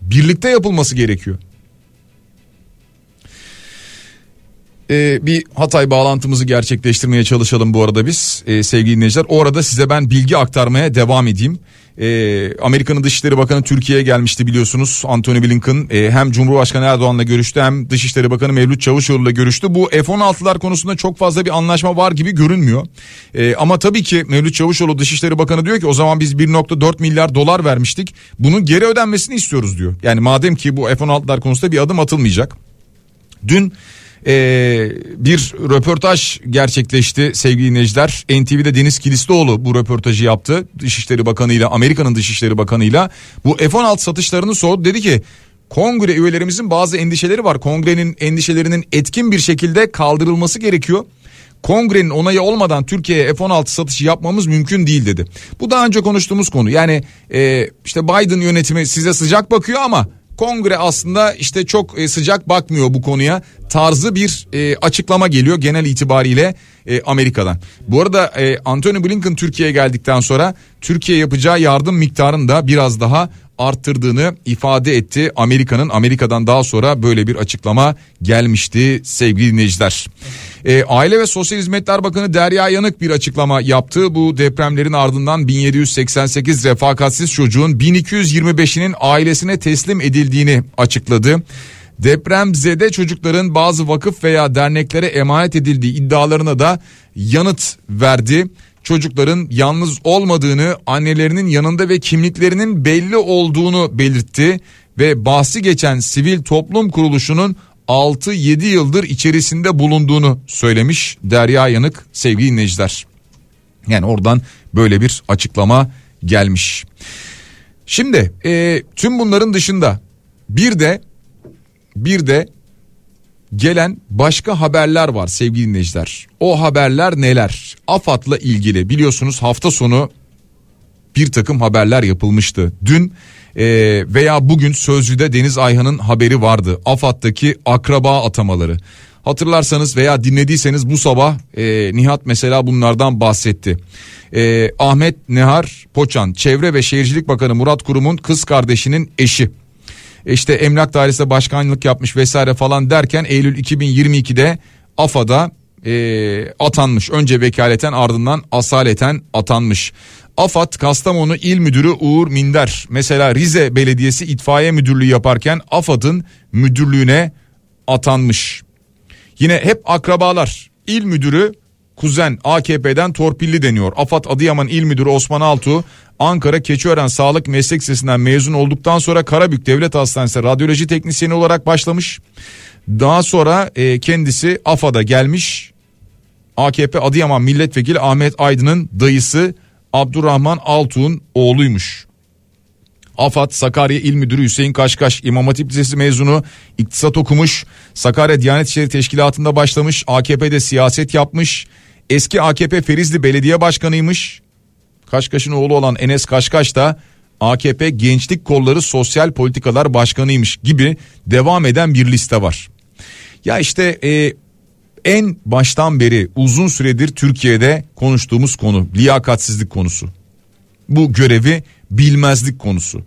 Birlikte yapılması gerekiyor. Ee, bir Hatay bağlantımızı gerçekleştirmeye çalışalım bu arada biz ee, sevgili dinleyiciler. O arada size ben bilgi aktarmaya devam edeyim. Ee, Amerika'nın Dışişleri Bakanı Türkiye'ye gelmişti biliyorsunuz. Anthony Blinken e, hem Cumhurbaşkanı Erdoğan'la görüştü hem Dışişleri Bakanı Mevlüt Çavuşoğlu'yla görüştü. Bu F-16'lar konusunda çok fazla bir anlaşma var gibi görünmüyor. E, ama tabii ki Mevlüt Çavuşoğlu Dışişleri Bakanı diyor ki o zaman biz 1.4 milyar dolar vermiştik. Bunun geri ödenmesini istiyoruz diyor. Yani madem ki bu F-16'lar konusunda bir adım atılmayacak. Dün ee, bir röportaj gerçekleşti sevgili dinleyiciler. NTV'de Deniz Kilislioğlu bu röportajı yaptı. Dışişleri Bakanı ile Amerika'nın Dışişleri Bakanı ile bu F-16 satışlarını sordu. Dedi ki kongre üyelerimizin bazı endişeleri var. Kongrenin endişelerinin etkin bir şekilde kaldırılması gerekiyor. Kongrenin onayı olmadan Türkiye'ye F-16 satışı yapmamız mümkün değil dedi. Bu daha önce konuştuğumuz konu. Yani e, işte Biden yönetimi size sıcak bakıyor ama kongre aslında işte çok e, sıcak bakmıyor bu konuya tarzı bir e, açıklama geliyor genel itibariyle e, Amerika'dan. Bu arada e, Anthony Blinken Türkiye'ye geldikten sonra Türkiye yapacağı yardım miktarını da biraz daha arttırdığını ifade etti. Amerika'nın Amerika'dan daha sonra böyle bir açıklama gelmişti sevgili dinleyiciler. E, Aile ve Sosyal Hizmetler Bakanı Derya Yanık bir açıklama yaptı. Bu depremlerin ardından 1788 refakatsiz çocuğun 1225'inin ailesine teslim edildiğini açıkladı. Depremzede çocukların bazı vakıf veya derneklere emanet edildiği iddialarına da yanıt verdi çocukların yalnız olmadığını, annelerinin yanında ve kimliklerinin belli olduğunu belirtti ve bahsi geçen sivil toplum kuruluşunun 6-7 yıldır içerisinde bulunduğunu söylemiş Derya Yanık sevgili dinleyiciler. Yani oradan böyle bir açıklama gelmiş. Şimdi e, tüm bunların dışında bir de bir de gelen başka haberler var sevgili dinleyiciler. O haberler neler? AFAD'la ilgili biliyorsunuz hafta sonu bir takım haberler yapılmıştı. Dün e, veya bugün Sözcü'de Deniz Ayhan'ın haberi vardı. AFAD'daki akraba atamaları. Hatırlarsanız veya dinlediyseniz bu sabah e, Nihat mesela bunlardan bahsetti. E, Ahmet Nehar Poçan Çevre ve Şehircilik Bakanı Murat Kurum'un kız kardeşinin eşi işte emlak dairesinde başkanlık yapmış vesaire falan derken Eylül 2022'de AFA'da e, atanmış. Önce vekaleten ardından asaleten atanmış. AFAD Kastamonu İl Müdürü Uğur Minder mesela Rize Belediyesi itfaiye müdürlüğü yaparken AFAD'ın müdürlüğüne atanmış. Yine hep akrabalar. İl Müdürü kuzen AKP'den torpilli deniyor. AFAD Adıyaman İl Müdürü Osman Altuğ Ankara Keçiören Sağlık Meslek Lisesi'nden mezun olduktan sonra Karabük Devlet Hastanesi'nde radyoloji teknisyeni olarak başlamış. Daha sonra e, kendisi AFAD'a gelmiş. AKP Adıyaman Milletvekili Ahmet Aydın'ın dayısı Abdurrahman Altuğ'un oğluymuş. AFAD Sakarya İl Müdürü Hüseyin Kaşkaş İmam Hatip Lisesi mezunu iktisat okumuş. Sakarya Diyanet İşleri Teşkilatı'nda başlamış. AKP'de siyaset yapmış. Eski AKP Ferizli Belediye Başkanıymış. Kaşkaş'ın oğlu olan Enes Kaşkaş da AKP Gençlik Kolları Sosyal Politikalar Başkanıymış gibi devam eden bir liste var. Ya işte e, en baştan beri uzun süredir Türkiye'de konuştuğumuz konu liyakatsizlik konusu. Bu görevi bilmezlik konusu.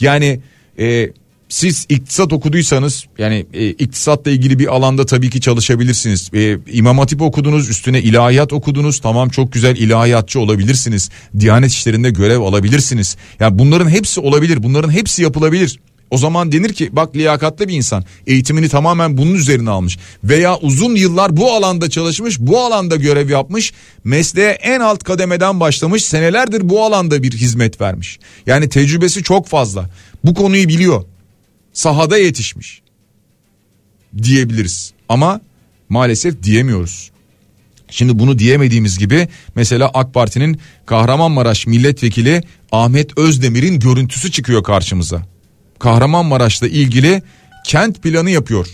Yani e, siz iktisat okuduysanız yani e, iktisatla ilgili bir alanda tabii ki çalışabilirsiniz. E, İmam Hatip okudunuz, üstüne ilahiyat okudunuz. Tamam çok güzel ilahiyatçı olabilirsiniz. Diyanet işlerinde görev alabilirsiniz. Yani bunların hepsi olabilir. Bunların hepsi yapılabilir. O zaman denir ki bak liyakatlı bir insan eğitimini tamamen bunun üzerine almış veya uzun yıllar bu alanda çalışmış bu alanda görev yapmış mesleğe en alt kademeden başlamış senelerdir bu alanda bir hizmet vermiş. Yani tecrübesi çok fazla bu konuyu biliyor sahada yetişmiş diyebiliriz ama maalesef diyemiyoruz. Şimdi bunu diyemediğimiz gibi mesela AK Parti'nin Kahramanmaraş milletvekili Ahmet Özdemir'in görüntüsü çıkıyor karşımıza. Kahramanmaraş'la ilgili kent planı yapıyor.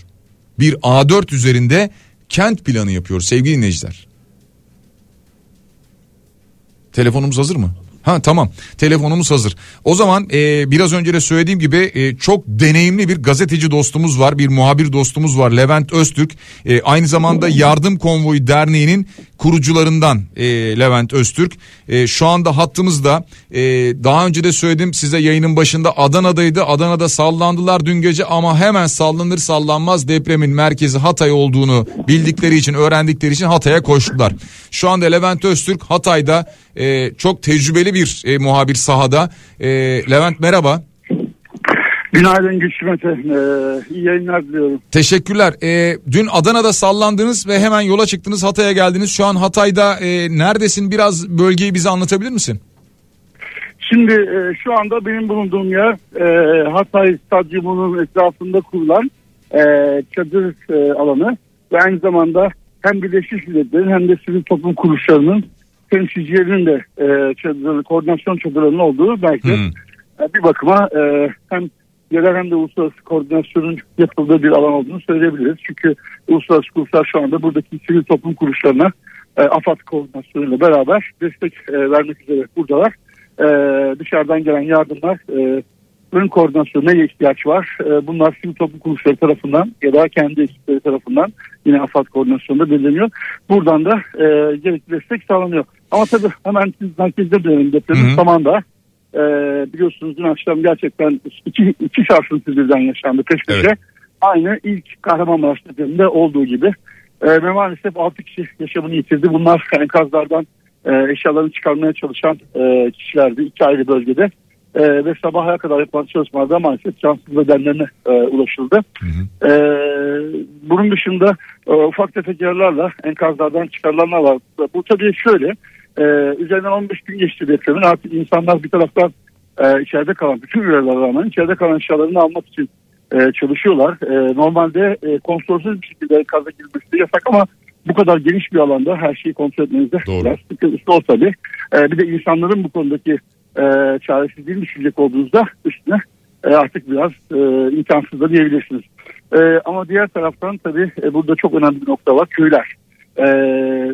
Bir A4 üzerinde kent planı yapıyor sevgili dinleyiciler. Telefonumuz hazır mı? Ha tamam telefonumuz hazır. O zaman e, biraz önce de söylediğim gibi e, çok deneyimli bir gazeteci dostumuz var. Bir muhabir dostumuz var Levent Öztürk. E, aynı zamanda Yardım Konvoyu Derneği'nin kurucularından e, Levent Öztürk. E, şu anda hattımızda e, daha önce de söyledim size yayının başında Adana'daydı. Adana'da sallandılar dün gece ama hemen sallanır sallanmaz depremin merkezi Hatay olduğunu bildikleri için öğrendikleri için Hatay'a koştular. Şu anda Levent Öztürk Hatay'da e, çok tecrübeli bir e, muhabir sahada. E, Levent merhaba. Günaydın Güçlü Mete. Ee, iyi yayınlar diliyorum. Teşekkürler. E, dün Adana'da sallandınız ve hemen yola çıktınız Hatay'a geldiniz. Şu an Hatay'da e, neredesin? Biraz bölgeyi bize anlatabilir misin? Şimdi e, şu anda benim bulunduğum yer e, Hatay Stadyumu'nun etrafında kurulan e, çadır e, alanı ve aynı zamanda hem Birleşmiş Milletler'in hem de sivil toplum kuruluşlarının temsilcilerinin de e, çadır, koordinasyon çadırlarının olduğu belki Hmm. e, bir bakıma e, hem yerel hem de uluslararası koordinasyonun yapıldığı bir alan olduğunu söyleyebiliriz. Çünkü uluslararası kuruluşlar şu anda buradaki sivil toplum kuruluşlarına e, AFAD koordinasyonuyla beraber destek e, vermek üzere buradalar. E, dışarıdan gelen yardımlar e, ön koordinasyonuna ihtiyaç var? E, bunlar sivil toplum kuruluşları tarafından ya da kendi ekipleri tarafından yine AFAD koordinasyonunda belirleniyor. Buradan da e, gerekli destek sağlanıyor. Ama tabii hemen siz merkezde dönelim depremin zamanda e, biliyorsunuz dün akşam gerçekten iki, iki sarsıntı birden yaşandı peş peşe. Evet. Aynı ilk Kahramanmaraş depreminde olduğu gibi. E, ve maalesef 6 kişi yaşamını yitirdi. Bunlar enkazlardan e, eşyalarını çıkarmaya çalışan e, kişilerdi iki ayrı bölgede. E, ve sabaha kadar yapılan çalışmalarda maalesef cansız bedenlerine e, ulaşıldı. E, bunun dışında e, ufak tefek yerlerle enkazlardan çıkarılanlar var. Bu tabii şöyle e, üzerinden 15 gün geçti depremin artık insanlar bir taraftan e, içeride kalan bütün üyeler rağmen içeride kalan eşyalarını almak için e, çalışıyorlar. E, normalde e, kontrolsüz bir şekilde enkaza girmesi yasak ama bu kadar geniş bir alanda her şeyi kontrol etmenizde biraz sıkıntısı o tabii. E, bir de insanların bu konudaki e, çaresizliğini düşünecek olduğunuzda üstüne e, artık biraz e, imkansız da diyebilirsiniz. E, ama diğer taraftan tabii e, burada çok önemli bir nokta var köyler. E,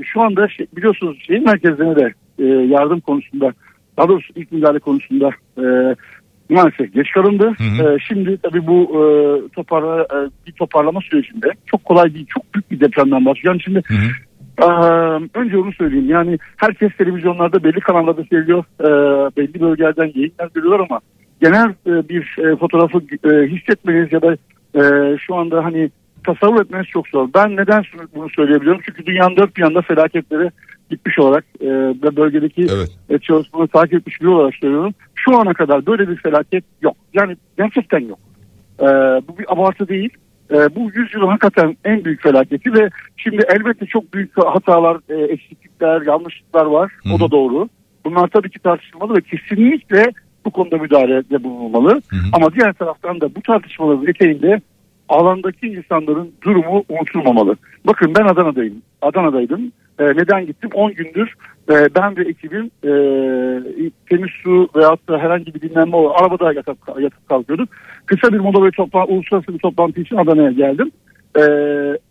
şu anda şey, biliyorsunuz şehir merkezlerine de e, yardım konusunda daha doğrusu ilk müdahale konusunda e, maalesef geç kalındı. Hı hı. E, şimdi tabii bu e, toparla, e, bir toparlama sürecinde çok kolay değil çok büyük bir depremden bahsediyorum. Şimdi Hı hı. Önce onu söyleyeyim. Yani herkes televizyonlarda belli kanallarda seyrediyor. Belli bölgelerden yayınlar görüyorlar ama genel bir fotoğrafı hissetmeniz ya da şu anda hani tasavvur etmeniz çok zor. Ben neden bunu söyleyebiliyorum? Çünkü dünyanın dört bir yanda felaketleri gitmiş olarak ve bölgedeki Evet. çalışmaları takip etmiş biri olarak söylüyorum. Şu ana kadar böyle bir felaket yok. Yani gerçekten yok. Bu bir abartı değil. E, bu yüzyılın hakikaten en büyük felaketi ve şimdi elbette çok büyük hatalar, e, eksiklikler, yanlışlıklar var. Hı hı. O da doğru. Bunlar tabii ki tartışılmalı ve kesinlikle bu konuda müdahalede bulunulmalı. Hı hı. Ama diğer taraftan da bu tartışmaların eteğinde alandaki insanların durumu unutulmamalı. Bakın ben Adana'dayım. Adana'daydım. E, neden gittim? 10 gündür e, ben ve ekibim e, temiz su veyahut da herhangi bir dinlenme o arabada yatıp, yatıp kalkıyorduk. Kısa bir mola ve toplantı, uluslararası bir toplantı için Adana'ya geldim. E,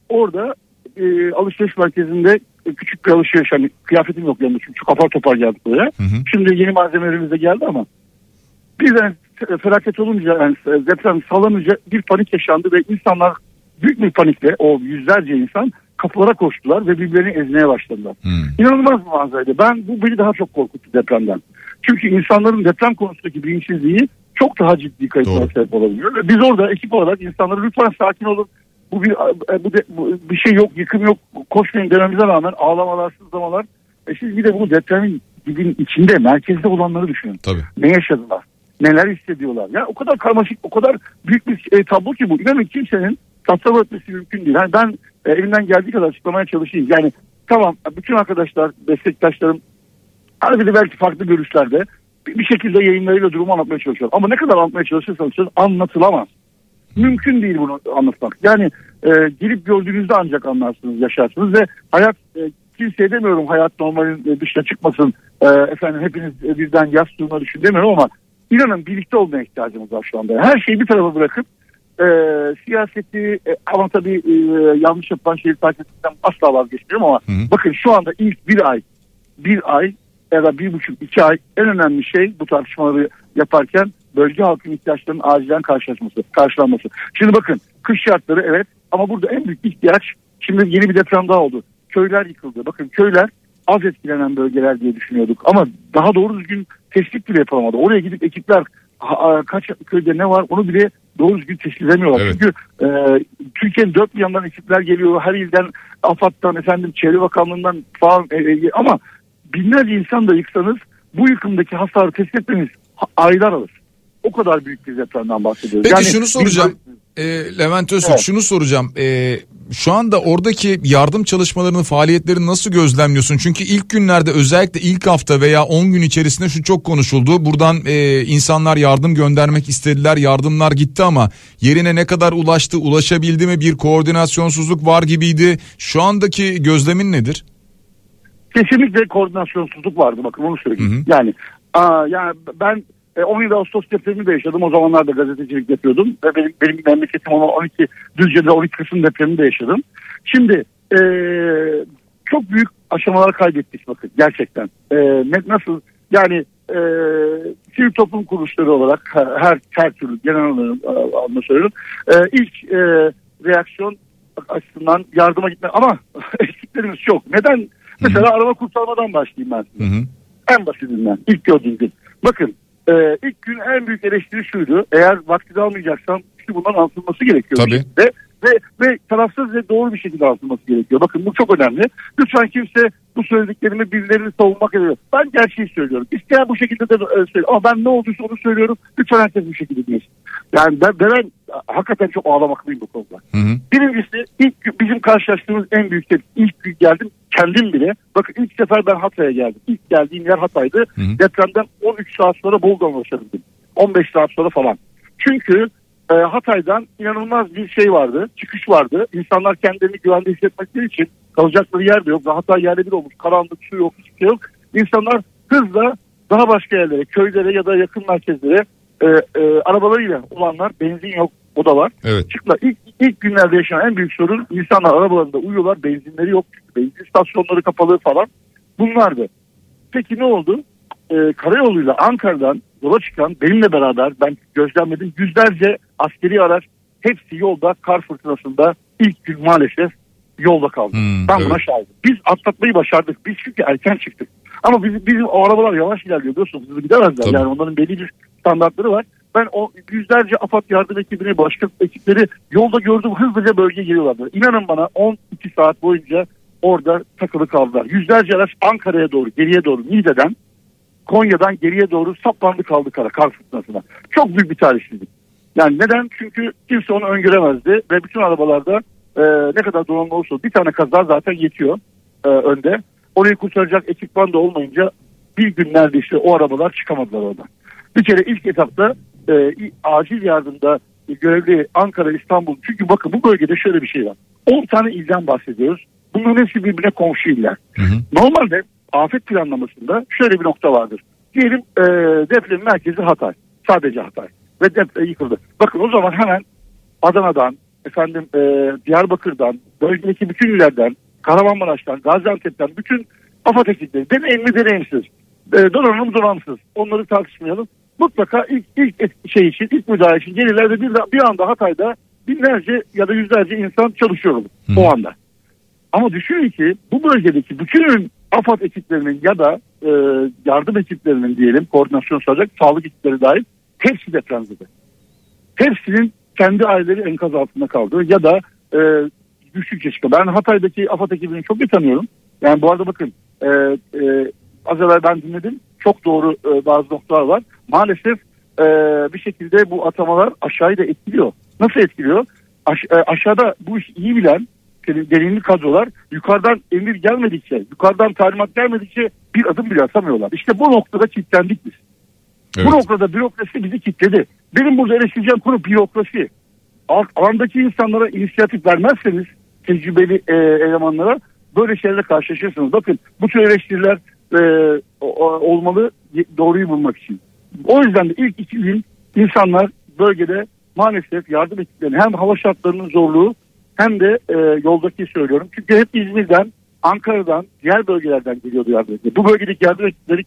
orada e, alışveriş merkezinde küçük bir alışveriş hani kıyafetim yok yanımda çünkü çok apar topar geldik buraya. Hı hı. Şimdi yeni malzemelerimiz de geldi ama birden felaket olunca yani deprem sallanınca bir panik yaşandı ve insanlar büyük bir panikle o yüzlerce insan kapılara koştular ve birbirlerini ezmeye başladılar. Hı. İnanılmaz bir manzaraydı. Ben bu beni daha çok korkuttu depremden. Çünkü insanların deprem konusundaki bilinçsizliği çok daha ciddi kayıplara Doğru. sebep olabiliyor. Ve Biz orada ekip olarak insanlara lütfen sakin olun. Bu bir e, bu, de- bu bir şey yok, yıkım yok. Koşmayın dememize rağmen ağlamalar, sızlamalar. E siz bir de bu depremin dibin içinde, merkezde olanları düşünün. Tabii. Ne yaşadılar? Neler hissediyorlar? Ya o kadar karmaşık, o kadar büyük bir e, tablo ki bu. İnanın kimsenin tasavvur etmesi mümkün değil. Yani ben e, elimden geldiği kadar açıklamaya çalışayım. Yani tamam bütün arkadaşlar, meslektaşlarım Harbi de belki farklı görüşlerde bir, şekilde yayınlarıyla durumu anlatmaya çalışıyor. Ama ne kadar anlatmaya çalışırsanız anlatılamaz. Mümkün değil bunu anlatmak. Yani e, gelip gördüğünüzde ancak anlarsınız, yaşarsınız ve hayat e, kimseye demiyorum hayat normalin e, dışına çıkmasın. E, efendim hepiniz e, birden yaz duruma düşün demiyorum ama inanın birlikte olmaya ihtiyacımız var şu anda. Her şeyi bir tarafa bırakıp e, siyaseti e, ama tabii e, yanlış yapılan şeyi takip etmekten asla vazgeçmiyorum ama Hı hı. bakın şu anda ilk bir ay bir ay ya da bir buçuk iki ay en önemli şey bu tartışmaları yaparken bölge halkının ihtiyaçlarının acilen karşılaşması, karşılanması. Şimdi bakın kış şartları evet ama burada en büyük ihtiyaç şimdi yeni bir deprem daha oldu. Köyler yıkıldı. Bakın köyler az etkilenen bölgeler diye düşünüyorduk ama daha doğru düzgün tespit bile yapılamadı. Oraya gidip ekipler kaç köyde ne var onu bile doğru düzgün tespit edemiyorlar. Evet. Çünkü e, Türkiye'nin dört bir yandan ekipler geliyor. Her ilden AFAD'dan efendim Çevre Bakanlığı'ndan falan e, e, ama binlerce insan da yıksanız bu yıkımdaki hasarı tespit etmeniz ha- aylar alır. O kadar büyük bir depremden bahsediyoruz. Peki şunu soracağım. bir- E, Levent Öztürk Evet. şunu soracağım. E, şu anda oradaki yardım çalışmalarını, faaliyetlerini nasıl gözlemliyorsun? Çünkü ilk günlerde özellikle ilk hafta veya 10 gün içerisinde şu çok konuşuldu. Buradan e, insanlar yardım göndermek istediler, yardımlar gitti ama yerine ne kadar ulaştı, ulaşabildi mi bir koordinasyonsuzluk var gibiydi. Şu andaki gözlemin nedir? Kesinlikle koordinasyonsuzluk vardı bakın onu söyleyeyim. Hı hı. Yani aa, yani ben e, 17 Ağustos depremini de yaşadım. O zamanlar da gazetecilik yapıyordum. Ve benim, benim memleketim olan 12 Düzce'de 12 Kasım depremini de yaşadım. Şimdi e, çok büyük aşamalar kaybettik bakın gerçekten. E, nasıl yani e, sivil toplum kuruluşları olarak her, her, türlü genel olarak e, anlamda söylüyorum. E, ilk e, reaksiyon açısından yardıma gitme ama eksiklerimiz çok. Neden? Mesela araba kurtarmadan başlayayım ben size. Hı hı. En basitinden ilk gördüğüm gün. Bakın e, ilk gün en büyük eleştiri şuydu. Eğer vaktini almayacaksam işte bundan anlatılması gerekiyor. Tabii. şekilde. Ve, ve tarafsız ve doğru bir şekilde anlatılması gerekiyor. Bakın bu çok önemli. Lütfen kimse bu söylediklerimi birilerini savunmak ediyor. Ben gerçeği söylüyorum. İsteyen bu şekilde de e, söylüyor. Ama ben ne olduysa onu söylüyorum. Lütfen herkes bu şekilde dinlesin. Yani ben, ben hakikaten çok ağlamaklıyım bu konuda. Hı hı. Birincisi ilk bizim karşılaştığımız en büyük tepki. İlk gün geldim kendim bile. Bakın ilk sefer ben Hatay'a geldim. İlk geldiğim yer Hatay'dı. Hı hı. Depremden 13 saat sonra Bolu'dan ulaşabildim. 15 saat sonra falan. Çünkü e, Hatay'dan inanılmaz bir şey vardı. Çıkış vardı. İnsanlar kendilerini güvende hissetmekleri için kalacakları yer de yok. Hatay yerle bir olmuş. Karanlık, su yok, hiçbir şey yok. İnsanlar hızla daha başka yerlere, köylere ya da yakın merkezlere e, e, arabalarıyla olanlar benzin yok o da var. Evet. Çıkla ilk, ilk günlerde yaşanan en büyük sorun insanlar arabalarında uyuyorlar benzinleri yok benzin istasyonları kapalı falan bunlardı. Peki ne oldu? Ee, karayoluyla Ankara'dan yola çıkan benimle beraber ben gözlemledim yüzlerce askeri araç hepsi yolda kar fırtınasında ilk gün maalesef yolda kaldı. Hmm, ben evet. buna şahidim. Biz atlatmayı başardık. Biz çünkü erken çıktık. Ama bizim, bizim o arabalar yavaş ilerliyor biliyorsunuz. Hızlı gidemezler. Tabii. Yani onların belli bir standartları var. Ben o yüzlerce AFAD yardım ekibini, başka ekipleri yolda gördüm. Hızlıca bölgeye geliyorlardı. İnanın bana 12 saat boyunca orada takılı kaldılar. Yüzlerce araç Ankara'ya doğru, geriye doğru Niğde'den, Konya'dan geriye doğru saplandı kaldı kara, kar fırtınasına. Çok büyük bir talihsizlik. Yani neden? Çünkü kimse onu öngöremezdi ve bütün arabalarda e, ne kadar donanımlı olursa bir tane kaza zaten yetiyor e, önde. Orayı kurtaracak ekipman da olmayınca bir gün neredeyse o arabalar çıkamadılar oradan. Bir kere ilk etapta e, acil yardımda görevli Ankara, İstanbul. Çünkü bakın bu bölgede şöyle bir şey var. 10 tane ilden bahsediyoruz. Bunların hepsi birbirine komşu iller. Hı hı. Normalde afet planlamasında şöyle bir nokta vardır. Diyelim e, depremin merkezi Hatay. Sadece Hatay. Ve deprem yıkıldı. Bakın o zaman hemen Adana'dan, efendim e, Diyarbakır'dan, bölgedeki bütün illerden, Kahramanmaraş'tan, Gaziantep'ten bütün AFAD ekipleri deneyimli deneyimsiz, e, donanım donanımsız onları tartışmayalım. Mutlaka ilk, ilk şey için, ilk müdahale için gelirler ve bir, bir anda Hatay'da binlerce ya da yüzlerce insan çalışıyor olur Hı. o anda. Ama düşünün ki bu bölgedeki bütün AFAD ekiplerinin ya da e, yardım ekiplerinin diyelim koordinasyon sağlayacak sağlık ekipleri dahil hepsi depremzede. Hepsinin kendi aileleri enkaz altında kaldı ya da e, düşük yaşta. Ben Hatay'daki AFAD ekibini çok iyi tanıyorum. Yani bu arada bakın e, e, az evvel ben dinledim. Çok doğru e, bazı noktalar var. Maalesef e, bir şekilde bu atamalar aşağıyı da etkiliyor. Nasıl etkiliyor? Aş, e, aşağıda bu işi iyi bilen derinli kadrolar yukarıdan emir gelmedikçe, yukarıdan talimat gelmedikçe bir adım bile atamıyorlar. İşte bu noktada kilitlendik biz. Evet. Bu noktada bürokrasi bizi kilitledi. Benim burada eleştireceğim konu bürokrasi. Alandaki insanlara inisiyatif vermezseniz tecrübeli e, elemanlara böyle şeylerle karşılaşırsınız. Bakın bu tür eleştiriler e, olmalı doğruyu bulmak için. O yüzden de ilk iki gün insanlar bölgede maalesef yardım ekiplerinin hem hava şartlarının zorluğu hem de e, yoldaki söylüyorum. Çünkü hep İzmir'den, Ankara'dan, diğer bölgelerden geliyordu yardım ekipleri. Bu bölgedeki yardım ekipleri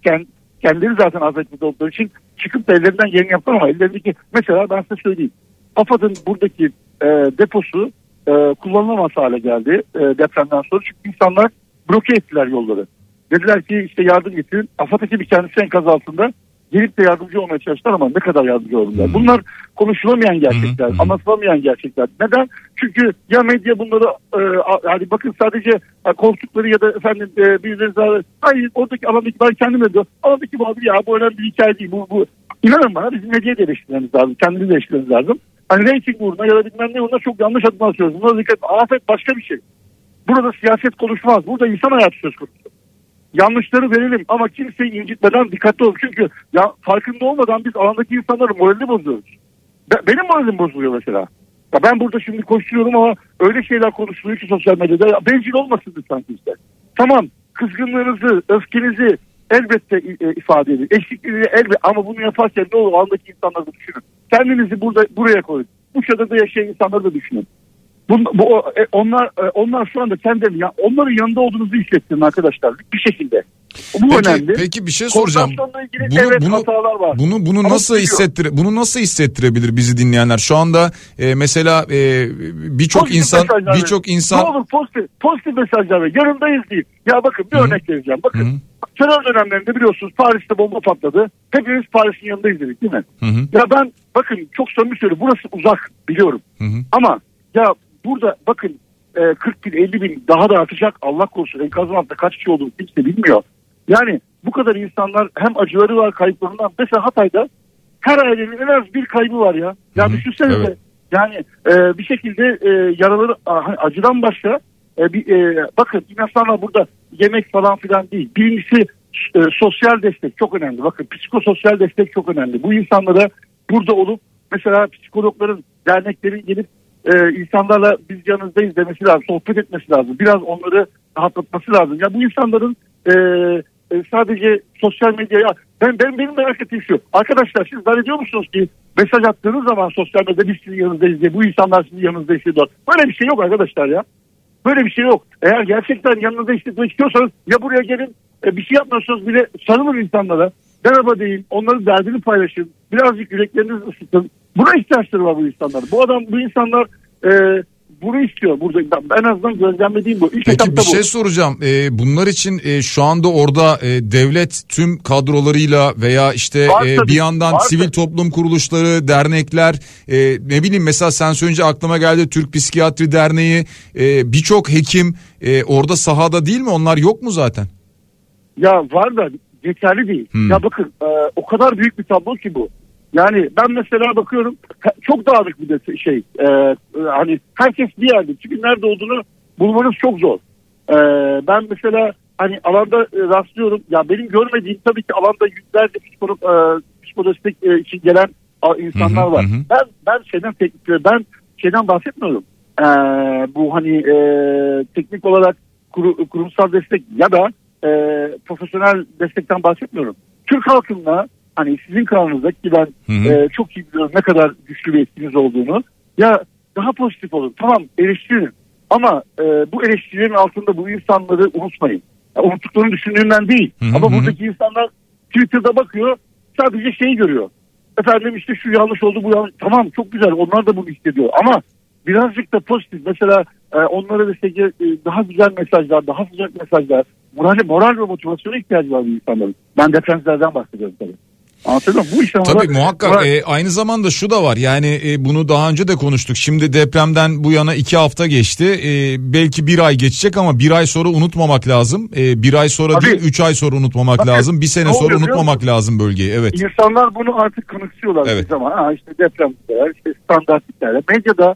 kendileri zaten az oldukları için çıkıp da ellerinden geleni yaptılar ama ellerindeki mesela ben size söyleyeyim. AFAD'ın buradaki e, deposu e, kullanılamaz hale geldi e, depremden sonra. Çünkü insanlar bloke ettiler yolları. Dediler ki işte yardım getirin. AFAD ekibi kendisi enkaz altında gelip de yardımcı olmaya çalıştılar ama ne kadar yardımcı oldular. Hmm. Bunlar konuşulamayan gerçekler, hmm. anlatılamayan gerçekler. Neden? Çünkü ya medya bunları e, yani bakın sadece e, koltukları ya da efendim e, birileri hayır oradaki alandaki ben kendim de diyor. Alandaki abi ya bu önemli bir hikaye değil. Bu, bu. İnanın bana bizim medyayı da eleştirmemiz lazım. Kendimizi eleştirmemiz lazım. Hani reyting uğruna ya da bilmem ne uğruna çok yanlış adım atıyoruz. Buna dikkat afet başka bir şey. Burada siyaset konuşmaz. Burada insan hayatı söz konusu yanlışları verelim ama kimseyi incitmeden dikkatli olun. Çünkü ya farkında olmadan biz alandaki insanların moralini bozuyoruz. Benim moralim bozuluyor mesela. Ya ben burada şimdi koşturuyorum ama öyle şeyler konuşuluyor ki sosyal medyada. Ya bencil olmasın lütfen işte. Tamam kızgınlığınızı, öfkenizi elbette e, ifade edin. Eşlikliğini elbette ama bunu yaparken ne olur alandaki insanları düşünün. Kendinizi burada buraya koyun. Bu çadırda yaşayan insanları da düşünün. Bu, bu e, onlar e, onlar şu anda kendileri ya onların yanında olduğunuzu hissettirin arkadaşlar bir şekilde. Bu peki, önemli. Peki bir şey soracağım. Bunu, evet, bunu, hatalar var. Bunu bunu Ama nasıl hissettir bunu nasıl hissettirebilir bizi dinleyenler? Şu anda e, mesela e, birçok insan birçok insan Ne olur pozitif pozitif mesajlar ver. Yanındayız değil. Ya bakın bir Hı. örnek vereceğim. Bakın. Terör dönemlerinde biliyorsunuz Paris'te bomba patladı. Hepimiz Paris'in yanındayız dedik değil mi? Hı hı. Ya ben bakın çok samimi söylüyorum burası uzak biliyorum. Hı hı. Ama ya burada bakın 40 bin 50 bin daha da artacak Allah korusun enkazın altında kaç kişi olduğunu kimse bilmiyor. Yani bu kadar insanlar hem acıları var kayıplarından mesela Hatay'da her ailenin en az bir kaybı var ya. Ya düşünsenize evet. yani e, bir şekilde e, yaraları acıdan başka e, bir, e, bakın insanlar burada yemek falan filan değil. Birincisi e, sosyal destek çok önemli. Bakın psikososyal destek çok önemli. Bu insanlara burada olup mesela psikologların, derneklerin gelip e, insanlarla biz yanınızdayız demesi lazım. Sohbet etmesi lazım. Biraz onları rahatlatması lazım. Ya bu insanların e, e, sadece sosyal medyaya ben, ben benim merak ettiğim şu. Arkadaşlar siz zannediyor musunuz ki mesaj attığınız zaman sosyal medyada biz sizin yanınızdayız diye bu insanlar sizin yanınızda hissediyor. Böyle bir şey yok arkadaşlar ya. Böyle bir şey yok. Eğer gerçekten yanınızda hissetmek istiyorsanız ya buraya gelin e, bir şey yapmıyorsunuz bile sarılın insanlara. Merhaba deyin. Onların derdini paylaşın. Birazcık yüreklerinizi ısıtın. Buna ihtiyaçları var bu insanlar. Bu adam bu insanlar e, bunu istiyor burada. En azından gözlemlediğim bu. İlk Peki bir şey soracağım. Ee, bunlar için e, şu anda orada e, devlet tüm kadrolarıyla veya işte var, e, bir yandan var, sivil toplum kuruluşları, dernekler e, ne bileyim mesela sen söyleyince aklıma geldi Türk Psikiyatri Derneği e, birçok hekim e, orada sahada değil mi? Onlar yok mu zaten? Ya var da yeterli değil. Hmm. Ya bakın e, o kadar büyük bir tablo ki bu. Yani ben mesela bakıyorum çok dağınık bir de şey e, e, hani herkes bir yerde çünkü nerede olduğunu bulmanız çok zor. E, ben mesela hani alanda e, rastlıyorum ya benim görmediğim tabii ki alanda yüzlerce psikolog, e, psikolojik e, için gelen insanlar var. Hı hı. Ben ben şeyden teknik ben şeyden bahsetmiyorum. E, bu hani e, teknik olarak kuru, kurumsal destek ya da e, profesyonel destekten bahsetmiyorum. Türk halkında hani sizin kanalınızda ki ben E, çok iyi biliyorum ne kadar güçlü bir etkiniz olduğunu. Ya daha pozitif olun. Tamam eleştirin. Ama e, bu eleştirilerin altında bu insanları unutmayın. Yani unuttuklarını düşündüğümden değil. Hı hı. Ama buradaki insanlar Twitter'da bakıyor sadece şeyi görüyor. Efendim işte şu yanlış oldu bu yanlış. Tamam çok güzel onlar da bunu hissediyor. Ama birazcık da pozitif. Mesela e, onlara destekle e, daha güzel mesajlar, daha sıcak mesajlar, moral, moral ve motivasyona ihtiyacı var bu insanların. Ben depremzelerden bahsediyorum tabii. Anlatabiliyor muyum? Bu insanlar Tabii muhakkak e, aynı zamanda şu da var yani e, bunu daha önce de konuştuk. Şimdi depremden bu yana iki hafta geçti. E, belki bir ay geçecek ama bir ay sonra unutmamak lazım. E, bir ay sonra Tabii. değil üç ay sonra unutmamak Tabii. lazım. Bir sene Ne sonra unutmamak lazım bölgeyi evet. İnsanlar bunu artık kanıksıyorlar Evet. bir zaman. Ha işte depremler, işte standart hikayeler. Medyada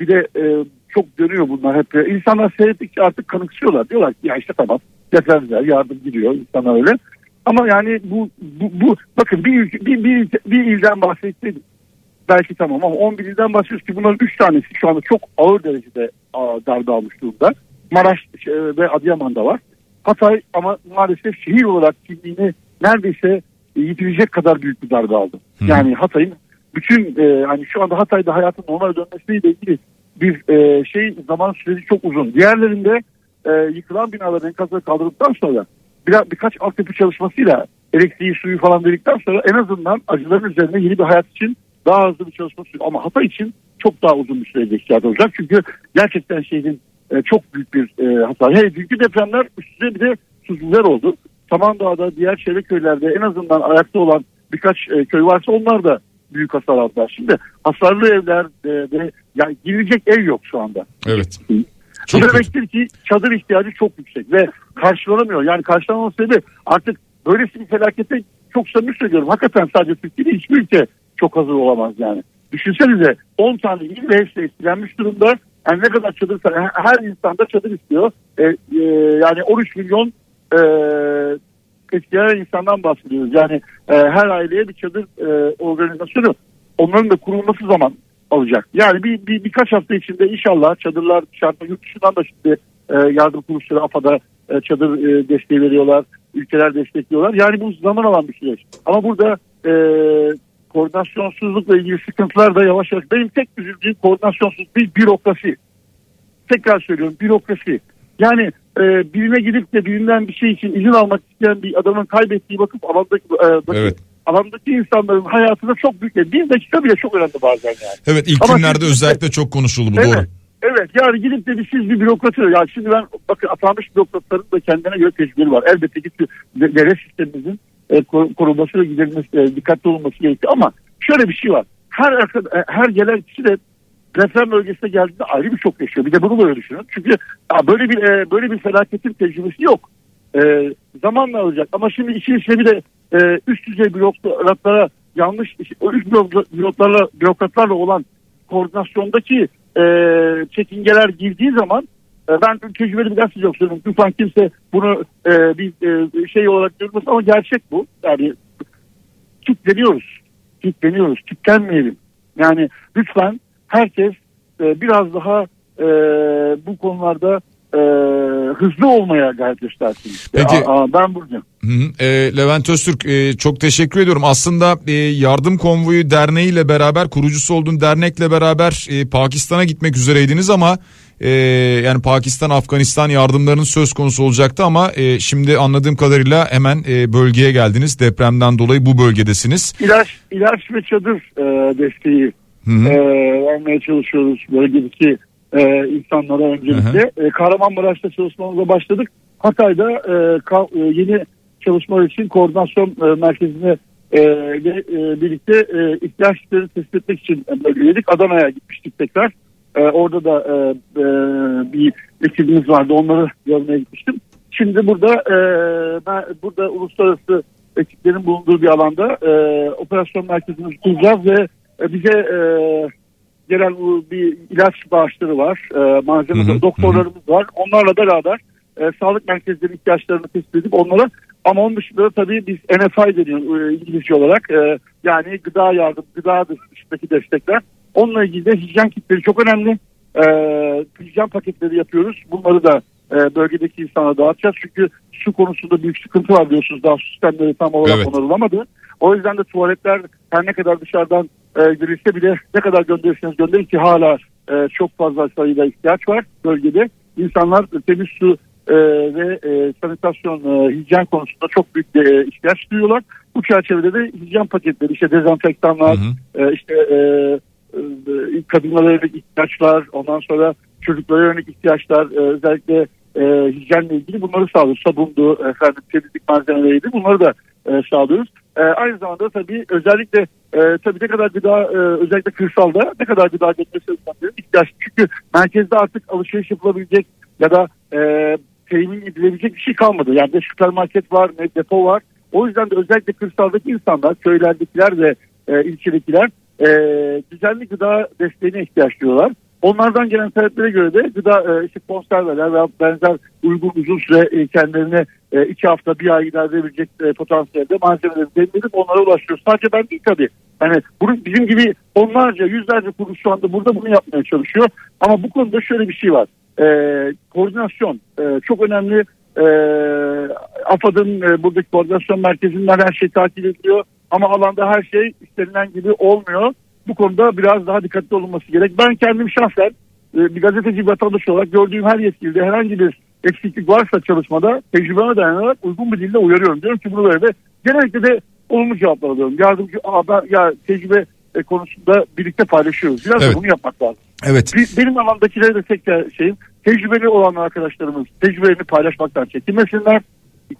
bir de e, çok dönüyor bunlar hep. İnsanlar seyrettikçe artık kanıksıyorlar. Diyorlar ki ya işte tamam depremler yardım gidiyor insanlar öyle. Ama yani bu, bu, bu bakın bir, ülke, bir, bir, bir ilden bahsetseydik belki tamam ama 11 ilden bahsediyoruz ki bunların 3 tanesi şu anda çok ağır derecede darbe almış durumda. Maraş e, ve Adıyaman'da var. Hatay ama maalesef şehir olarak kimliğini neredeyse yitirecek kadar büyük bir darbe aldı. Yani Hatay'ın bütün e, hani şu anda Hatay'da hayatın normale dönmesiyle ilgili bir e, şey zaman süreci çok uzun. Diğerlerinde e, yıkılan binaların enkazları kaldırdıktan sonra bir, birkaç altyapı çalışmasıyla elektriği suyu falan verdikten sonra en azından acıların üzerine yeni bir hayat için daha hızlı bir çalışma sürüyor. Ama Hatay için çok daha uzun bir sürede ihtiyaç olacak. Çünkü gerçekten şehrin e, çok büyük bir e, hasar. Hey, dünkü depremler üstüne bir de tuzlular oldu. Samandağ'da diğer çevre köylerde en azından ayakta olan birkaç e, köy varsa onlar da büyük hasar aldılar. Şimdi hasarlı evler e, ve yani girilecek ev yok şu anda. Evet. Bu Çok kötü. demektir ki çadır ihtiyacı çok yüksek ve karşılanamıyor. Yani karşılanma sebebi artık böylesi bir felakete çok samimi söylüyorum. Hakikaten sadece Türkiye değil hiçbir ülke çok hazır olamaz yani. Düşünsenize 10 tane il ve hepsi etkilenmiş durumda. Yani ne kadar çadır her insanda çadır istiyor. E, e, yani 13 milyon e, etkilenen insandan bahsediyoruz. Yani e, her aileye bir çadır e, organizasyonu onların da kurulması zaman alacak. Yani bir, bir birkaç hafta içinde inşallah çadırlar dışarıda yurt dışından da şimdi e, yardım kuruluşları AFAD'a e, çadır e, desteği veriyorlar. Ülkeler destekliyorlar. Yani bu zaman alan bir süreç. Ama burada e, koordinasyonsuzlukla ilgili sıkıntılar da yavaş yavaş. Benim tek üzüldüğüm koordinasyonsuzluk değil bürokrasi. Tekrar söylüyorum bürokrasi. Yani e, birine gidip de birinden bir şey için izin almak isteyen bir adamın kaybettiği bakıp alandaki, e, bakıp Evet. Alandaki insanların hayatında çok büyük. Bir dakika bile çok önemli bazen yani. Evet ilk Ama günlerde şimdi- özellikle çok konuşuldu bu Evet. doğru. Evet yani gidip de bir siz bir bürokratı ya şimdi ben bakın atanmış bürokratların da kendine göre tecrübeleri var. Elbette ki de- devlet sistemimizin e, kor- korunması ve giderilmesi e, dikkatli olunması gerekiyor ama şöyle bir şey var. Her e, her gelen kişi de deprem bölgesine geldiğinde ayrı bir şok yaşıyor. Bir de bunu böyle düşünün. Çünkü böyle bir e, böyle bir felaketin tecrübesi yok. E, zamanla alacak ama şimdi işin bir de e, üst düzey bürokratlara yanlış üst bürok- bürokratlarla bürokratlarla olan koordinasyondaki e, çekingeler girdiği zaman e, ben tecrübeli bir gazeteci yok söylüyorum. Lütfen kimse bunu e, bir e, şey olarak görmesin ama gerçek bu. Yani kitleniyoruz. Kitleniyoruz. Kitlenmeyelim. Yani lütfen herkes e, biraz daha e, bu konularda e, hızlı olmaya gayret göstersin. Peki. Aa, aa, ben buradayım. Hı hı. E, Levent Öztürk e, çok teşekkür ediyorum. Aslında e, Yardım Konvoyu Derneği ile beraber kurucusu olduğun dernekle beraber e, Pakistan'a gitmek üzereydiniz ama e, yani Pakistan Afganistan yardımlarının söz konusu olacaktı ama e, şimdi anladığım kadarıyla hemen e, bölgeye geldiniz. Depremden dolayı bu bölgedesiniz. İlaç, ilaç ve çadır e, desteği Hı hı. e, vermeye çalışıyoruz bölgedeki e, insanlara öncelikle. E, Kahramanmaraş'ta çalışmamıza başladık. Hatay'da e, ka- e, yeni çalışmalar için koordinasyon e, merkezine e, ile e, birlikte e, ihtiyaçları tespit etmek için bölgeledik. Adana'ya gitmiştik tekrar. E, orada da e, e, bir ekibimiz vardı. Onları görmeye gitmiştim. Şimdi burada e, ben, burada uluslararası ekiplerin bulunduğu bir alanda e, operasyon merkezimizi kuracağız ve e, bize e, gelen bir ilaç bağışları var. E, malzeme Hı hı, doktorlarımız var. Onlarla beraber e, sağlık merkezlerinin ihtiyaçlarını tespit edip onlara ama onun dışında da tabii biz NFI deniyor e, İngilizce olarak. E, yani gıda yardım, gıda dışındaki destekler. Onunla ilgili de hijyen kitleri çok önemli. E, hijyen paketleri yapıyoruz. Bunları da e, bölgedeki insana dağıtacağız. Çünkü su konusunda büyük sıkıntı var diyorsunuz. Daha su sistemleri tam olarak Evet. onarılamadı. O yüzden de tuvaletler her ne kadar dışarıdan e, girilse bile ne kadar gönderirseniz gönderin ki hala e, çok fazla sayıda ihtiyaç var bölgede. İnsanlar temiz su e, ve e, sanitasyon, e, hijyen konusunda çok büyük e, ihtiyaç duyuyorlar. Bu çerçevede de hijyen paketleri, işte dezenfektanlar, Hı hı. e, işte e, e, kadınlara yönelik ihtiyaçlar, ondan sonra çocuklara yönelik ihtiyaçlar, e, özellikle e, hijyenle ilgili bunları sağlıyoruz. Sabundu, efendim temizlik malzemeleriydi bunları da e, sağlıyoruz. E, aynı zamanda tabii özellikle e, tabii ne kadar gıda e, özellikle kırsalda ne kadar gıda getirmesi ihtiyaç. Çünkü merkezde artık alışveriş yapılabilecek ya da e, temin edilebilecek bir şey kalmadı. Yani ne süpermarket var ne depo var. O yüzden de özellikle kırsaldaki insanlar, köylerdekiler ve e, ilçedekiler e, düzenli gıda desteğine ihtiyaç duyuyorlar. Onlardan gelen taleplere göre de gıda e, işte konserveler veya benzer uygun uzun süre e, kendilerine e, iki hafta bir ay idare edebilecek e, potansiyelde malzemeleri temin edip onlara ulaşıyoruz. Sadece ben değil tabii. Yani bunu bizim gibi onlarca yüzlerce kuruluş şu anda burada bunu yapmaya çalışıyor. Ama bu konuda şöyle bir şey var. E, koordinasyon e, çok önemli. E, AFAD'ın e, buradaki koordinasyon merkezinden her şey takip ediliyor. Ama alanda her şey istenilen gibi olmuyor. Bu konuda biraz daha dikkatli olunması gerek. Ben kendim şahsen e, bir gazeteci vatandaş olarak gördüğüm her yetkilide herhangi bir eksiklik varsa çalışmada tecrübeme dayanarak uygun bir dille uyarıyorum. Diyorum ki bunu böyle de genellikle de olumlu cevaplar alıyorum. Yardımcı abi ya tecrübe e, konusunda birlikte paylaşıyoruz. Biraz evet. da bunu yapmak lazım. Evet. Benim alandakilere de tek şeyim tecrübeli olan arkadaşlarımız tecrübelerini paylaşmaktan çekinmesinler.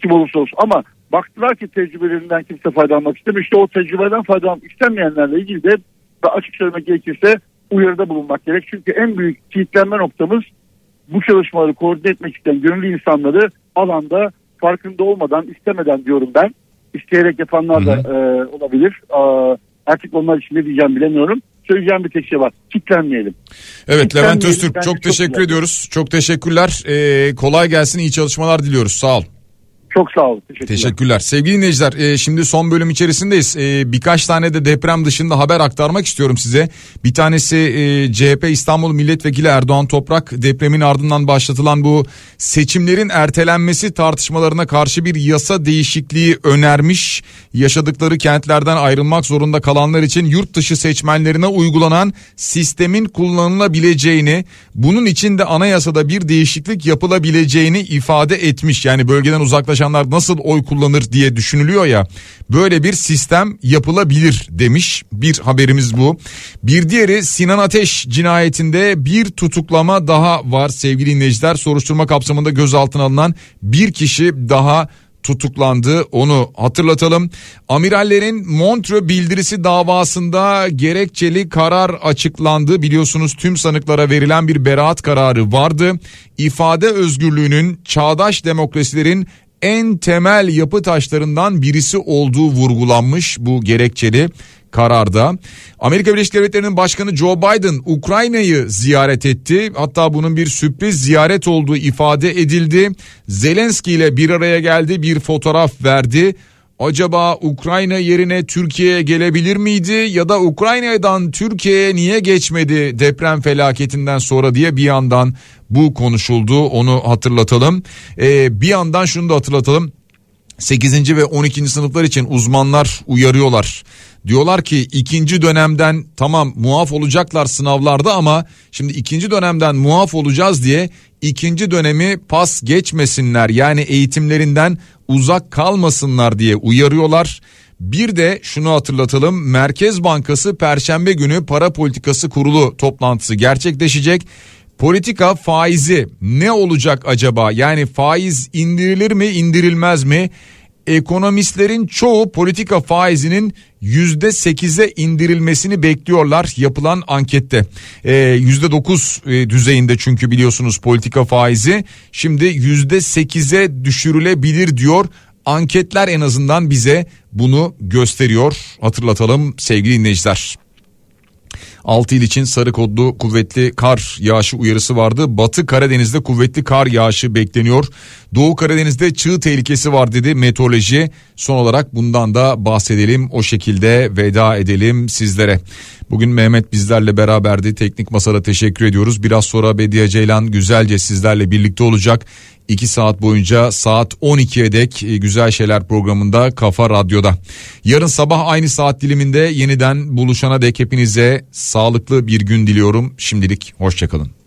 Kim olursa olsun ama baktılar ki tecrübelerinden kimse faydalanmak istemiyor. İşte o tecrübeden faydalanmak istemeyenlerle ilgili de açık söylemek gerekirse uyarıda bulunmak gerek. Çünkü en büyük kilitlenme noktamız bu çalışmaları koordine etmek isteyen gönüllü insanları alanda farkında olmadan istemeden diyorum ben. isteyerek yapanlar da e, olabilir. E, artık onlar için ne diyeceğim bilemiyorum. Söyleyeceğim bir tek şey var. Kitlenmeyelim. Evet Levent Öztürk çok teşekkür çok ediyoruz. Çok teşekkürler. Ee, kolay gelsin. iyi çalışmalar diliyoruz. Sağ ol. Çok sağ olun. Teşekkürler. Teşekkürler. Sevgili dinleyiciler e, şimdi son bölüm içerisindeyiz. E, birkaç tane de deprem dışında haber aktarmak istiyorum size. Bir tanesi e, CHP İstanbul Milletvekili Erdoğan Toprak depremin ardından başlatılan bu seçimlerin ertelenmesi tartışmalarına karşı bir yasa değişikliği önermiş. Yaşadıkları kentlerden ayrılmak zorunda kalanlar için yurt dışı seçmenlerine uygulanan sistemin kullanılabileceğini, bunun için de anayasada bir değişiklik yapılabileceğini ifade etmiş. Yani bölgeden uzaklaşan çalışanlar nasıl oy kullanır diye düşünülüyor ya böyle bir sistem yapılabilir demiş bir haberimiz bu. Bir diğeri Sinan Ateş cinayetinde bir tutuklama daha var sevgili dinleyiciler soruşturma kapsamında gözaltına alınan bir kişi daha tutuklandı onu hatırlatalım. Amirallerin Montreux bildirisi davasında gerekçeli karar açıklandı. Biliyorsunuz tüm sanıklara verilen bir beraat kararı vardı. İfade özgürlüğünün çağdaş demokrasilerin en temel yapı taşlarından birisi olduğu vurgulanmış bu gerekçeli kararda. Amerika Birleşik Devletleri'nin başkanı Joe Biden Ukrayna'yı ziyaret etti. Hatta bunun bir sürpriz ziyaret olduğu ifade edildi. Zelenski ile bir araya geldi, bir fotoğraf verdi acaba Ukrayna yerine Türkiye'ye gelebilir miydi ya da Ukrayna'dan Türkiye'ye niye geçmedi deprem felaketinden sonra diye bir yandan bu konuşuldu onu hatırlatalım. Ee, bir yandan şunu da hatırlatalım 8. ve 12. sınıflar için uzmanlar uyarıyorlar. Diyorlar ki ikinci dönemden tamam muaf olacaklar sınavlarda ama şimdi ikinci dönemden muaf olacağız diye ikinci dönemi pas geçmesinler. Yani eğitimlerinden uzak kalmasınlar diye uyarıyorlar. Bir de şunu hatırlatalım Merkez Bankası Perşembe günü para politikası kurulu toplantısı gerçekleşecek. Politika faizi ne olacak acaba? Yani faiz indirilir mi indirilmez mi? Ekonomistlerin çoğu politika faizinin yüzde sekize indirilmesini bekliyorlar yapılan ankette. Ee, yüzde dokuz e, düzeyinde çünkü biliyorsunuz politika faizi şimdi yüzde sekize düşürülebilir diyor. Anketler en azından bize bunu gösteriyor. Hatırlatalım sevgili dinleyiciler. 6 il için sarı kodlu kuvvetli kar yağışı uyarısı vardı. Batı Karadeniz'de kuvvetli kar yağışı bekleniyor. Doğu Karadeniz'de çığ tehlikesi var dedi meteoroloji. Son olarak bundan da bahsedelim. O şekilde veda edelim sizlere. Bugün Mehmet bizlerle beraberdi. Teknik masada teşekkür ediyoruz. Biraz sonra Bediye Ceylan güzelce sizlerle birlikte olacak. 2 saat boyunca saat 12'ye dek e, Güzel Şeyler programında Kafa Radyo'da. Yarın sabah aynı saat diliminde yeniden buluşana dek hepinize sağlıklı bir gün diliyorum. Şimdilik hoşçakalın.